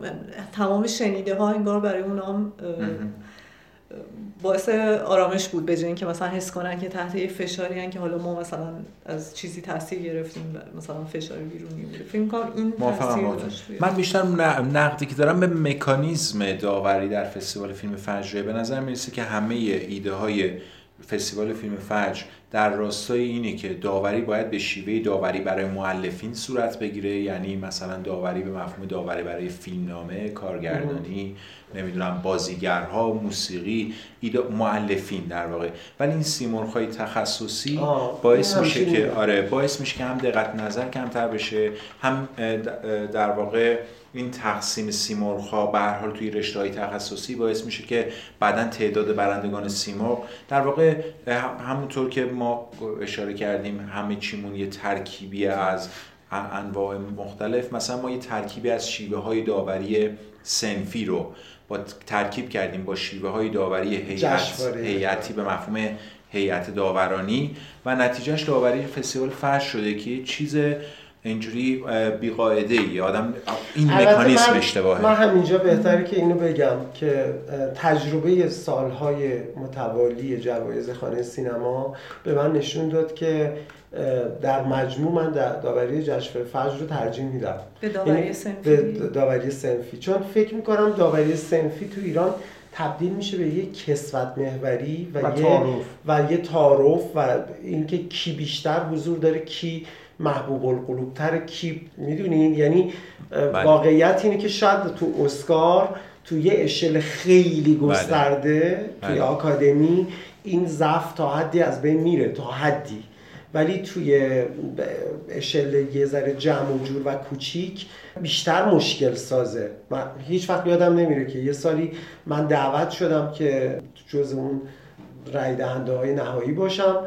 تمام شنیده ها انگار برای اونام اه، باعث آرامش بود به اینکه مثلا حس کنن که تحت یه فشاری هن که حالا ما مثلا از چیزی تاثیر گرفتیم مثلا فشار بیرونی بوده. فکر می‌کنم این تاثیر من بیشتر نقدی که دارم به مکانیزم داوری در فستیوال فیلم فجر به نظر می‌رسه که همه ایده های فستیوال فیلم فجر در راستای اینه که داوری باید به شیوه داوری برای معلفین صورت بگیره یعنی مثلا داوری به مفهوم داوری برای فیلمنامه کارگردانی نمی‌دونم بازیگرها موسیقی ایده معلفین در واقع ولی این سیمرغ‌های تخصصی آه، باعث میشه که. آره باعث میشه که هم دقت نظر کمتر بشه هم در واقع این تقسیم سیمرغ ها به هر حال توی رشته های تخصصی باعث میشه که بعدا تعداد برندگان سیمرغ در واقع همونطور که ما اشاره کردیم همه چیمون یه ترکیبی از انواع مختلف مثلا ما یه ترکیبی از شیوه های داوری سنفی رو با ترکیب کردیم با شیوه های داوری هیئت. هیئتی به مفهوم هیئت داورانی و نتیجهش داوری فستیوال فرش شده که چیز اینجوری بیقاعده ای آدم این مکانیزم اشتباهه من همینجا بهتره که اینو بگم که تجربه سالهای متوالی جوایز خانه سینما به من نشون داد که در مجموع من در داوری جشنواره فجر رو ترجیح میدم به داوری یعنی صنفی؟ به داوری سنفی چون فکر می‌کنم داوری سنفی تو ایران تبدیل میشه به یک کسوت محوری و, و یه تعارف. و یه تعارف و اینکه کی بیشتر حضور داره کی محبوب القلوب تر کی می‌دونین یعنی بله. واقعیت اینه که شاید تو اسکار تو یه اشل خیلی گسترده توی بله. آکادمی این ضعف تا حدی از بین میره تا حدی ولی توی اشل یه ذره جمع و جور و کوچیک بیشتر مشکل سازه. من هیچ وقت یادم نمیره که یه سالی من دعوت شدم که جز اون رای دهنده های نهایی باشم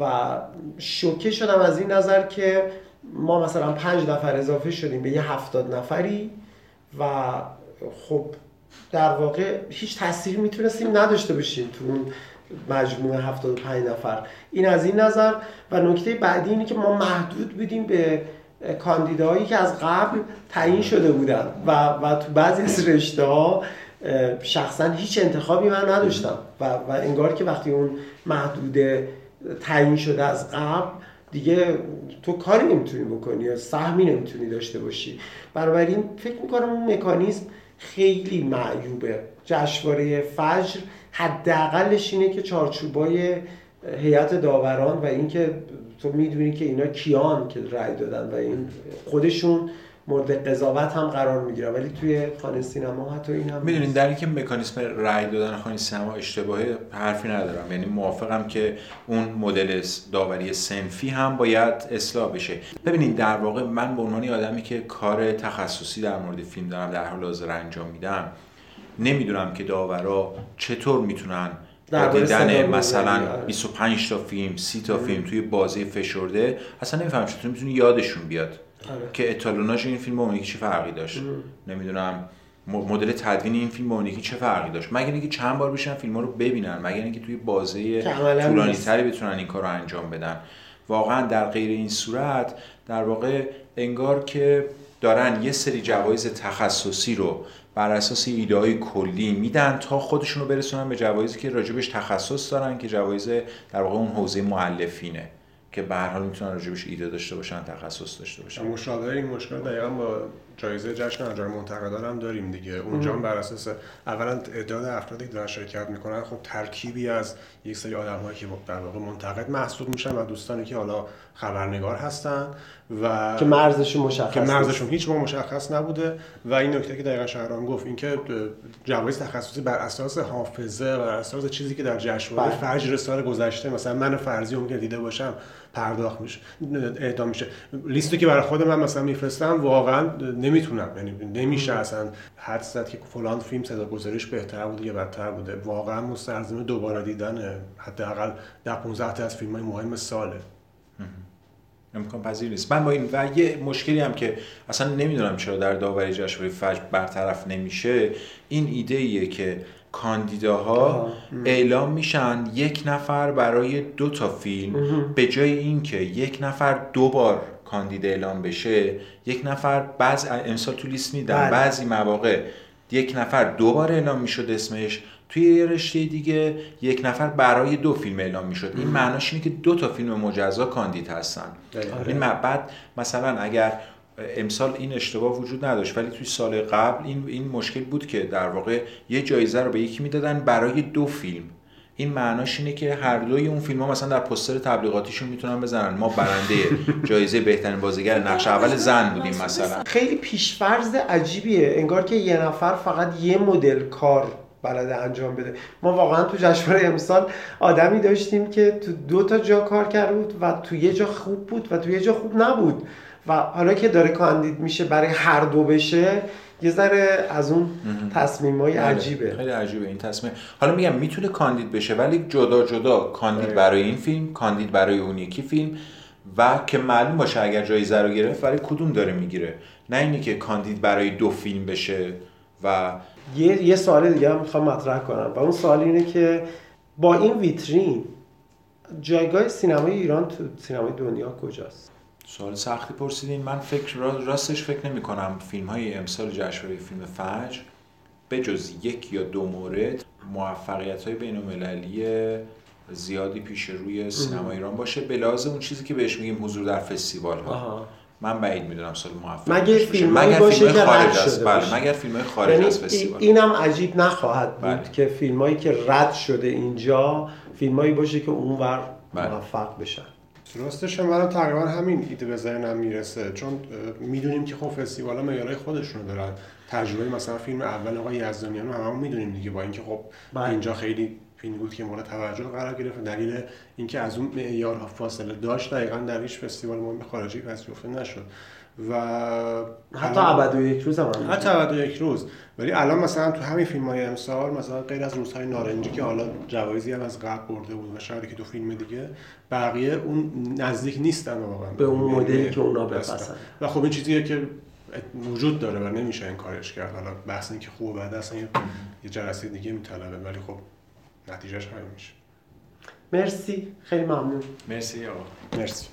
و شوکه شدم از این نظر که ما مثلا پنج نفر اضافه شدیم به یه هفتاد نفری و خب در واقع هیچ تاثیری می‌تونستیم نداشته باشیم تو اون مجموعه 75 نفر. این از این نظر. و نکته بعدی اینه که ما محدود بودیم به کاندیداهایی که از قبل تعیین شده بودن. و, و تو بعضی از رشته ها شخصا هیچ انتخابی من نداشتم. و, و انگار که وقتی اون محدوده تعیین شده از قبل دیگه تو کاری نمی‌تونی بکنی یا سهمی نمی‌تونی داشته باشی. بنابراین فکر می‌کنم اون مکانیزم خیلی معیوبه. جشنواره فجر حداقلش اینه که چارچوبای هیئت داوران و اینکه تو می‌دونی که اینا کیان که رأی دادن و این خودشون مورد قضاوت هم قرار می‌گیرن. ولی توی خانه سینما حتی این هم می‌دونین در اینکه مکانیسم رأی دادن خانه سینما اشتباهه حرفی ندارم. یعنی موافقم که اون مدل داوری سنفی هم باید اصلاح بشه. ببینید در واقع من به عنوان آدمی که کار تخصصی در مورد فیلم دارم در حال حاضر انجام میدم نمی‌دونم که داورا چطور می‌تونن با دیدن مثلا 25 تا فیلم 30 تا فیلم توی بازی فشرده اصلا نمی‌فهمم چطور می‌تونی یادشون بیاد آره. که اتالوناژ این فیلم با اون چه فرقی داشت. نمی‌دونم مدل تدوین این فیلم با اون چه فرقی داشت. مگر اینکه چند بار بشن فیلم رو ببینن مگر اینکه توی بازه طولانی تری بتونن این کار رو انجام بدن. واقعا در غیر این صورت در واقع انگار که دارن یه سری جوایز تخصصی رو بر اساس ایده های کلی میدن تا خودشون رو برسونن به جوایزی که راجبش تخصص دارن که جوایز در واقع اون حوزه معلفینه که به هر حال می‌تونن راجبش ایده داشته باشن تخصص داشته باشن. مشابه این مشکل دقیقا با جایزه جشن انجام منتقدان هم داریم دیگه. اونجا هم بر اساس اولا تعداد افرادی که دارن شرکت می‌کنن خب ترکیبی از یک سری آدم هایی که در واقع منتقد محسوب میشن و دوستانی که حالا خبرنگار هستن و که مرزشون مشخص که مرزشون هیچ مشخص نبوده و این نکته که دقیقا شهرام گفت اینکه جوایز تخصصی بر اساس حافظه بر اساس چیزی که در جشنواره فجر سال گذشته مثلا من فرضی که دیده باشم پرداخت میشه اعدام میشه. لیستی که برای خود من مثلا میفرستم واقعا نمی‌تونم یعنی نمیشه اصلا حد زد که فلان فیلم صدا گذاریش بهتر بوده یا بدتر بوده. واقعا مستلزم دوباره دیدن حداقل در 15 تا از فیلم های مهم ساله. امکان پذیر نیست. من با این و یه مشکلی هم که اصلا نمی‌دونم چرا در داوری جشنواره فجر برطرف نمیشه این ایده ایه که کاندیداها اعلام میشن یک نفر برای دو تا فیلم. به جای اینکه یک نفر دو بار کاندید اعلام بشه یک نفر بعض امسال تو لیست میدن بعضی مواقع یک نفر دو بار اعلام می‌شد اسمش. توی یه رشته دیگه یک نفر برای دو فیلم اعلام می‌شد. این معناش اینه که دو تا فیلم مجزا کاندید هستن. این بعد مثلا اگر امسال این اشتباه وجود نداشت ولی توی سال قبل این این مشکل بود که در واقع یه جایزه رو به یکی می‌دادن برای دو فیلم. این معناش اینه که هر دوی اون فیلم ها مثلا در پستر تبلیغاتیشون می‌تونن بزنن. ما برنده جایزه بهترین بازیگر نقش اول زن بودیم مثلا. خیلی پیشفرض عجیبیه. انگار که یه نفر فقط یه مدل کار بلده انجام بده. ما واقعا تو جشنواره امسال آدمی داشتیم که تو دو تا جا کار کرده بود و تو یه جا خوب بود و تو یه جا خوب نبود. و حالا که داره کاندید میشه برای هر دو بشه یه ذره از اون تصمیم های عجیبه. خیلی عجیبه این تصمیم. حالا میگم می‌تونه کاندید بشه ولی جدا جدا کاندید برای این فیلم کاندید برای اون یکی فیلم. و که معلوم باشه اگر جایزه رو گرفت برای کدوم داره می‌گیره؟ نه اینی که کاندید برای دو فیلم بشه و یه یه سوال دیگه هم می‌خوام مطرح کنم و اون سوال اینه که با این ویترین جایگاه سینمای ایران تو سینمای دنیا کجاست؟ سوال سختی پرسیدین. من فکر راستش فکر نمی کنم فیلم های امسال جشنواره فیلم فجر به جز یک یا دو مورد موفقیت های بین المللی زیادی پیش روی سینما ایران باشه. به اون چیزی که بهش میگیم حضور در فستیوال ها من بعید می‌دونم سال موفق مگر فیلم مگر باشه که خارج از بله مگر فیلم خارج یعنی از فستیوال. اینم عجیب نخواهد بود بله. که فیلم هایی که رد شده اینجا فیلم هایی باشه که اونور بله. موفق بشن. راستش منم تقریبا همین ایده به ذهنم می‌رسه. چون می‌دونیم که خب فستیوالا معیارهای خودشونو دارن. تجربه مثلا فیلم اول آقای یزدانیان هم همون می‌دونیم دیگه با اینکه خب اینجا خیلی فیلم بود که مورد توجه قرار گرفت. دلیل اینکه از اون معیارها فاصله داشت دقیقا در هیچ فستیوال مهم خارجی پذیرفته نشد. و حتی ابد و یک روز هم, حتی ابد و یک روز. ولی الان مثلا تو همین فیلم های امسال مثلا غیر از روزهای نارنجی که حالا جوایزی هم از قبل برده بود و شاید که تو فیلم دیگه بقیه اون نزدیک نیستن واقعا. به اون مدلی که اونا بپسن و خب این چیزیه که وجود داره و نمیشه این کارش کرد. حالا بحث این که خوب بعد اصلا یه, یه جلسه دیگه میطلبه. ولی خب نتیجهش همین میشه. مرسی. خیلی ممنون. مرسی آقا. مرسی.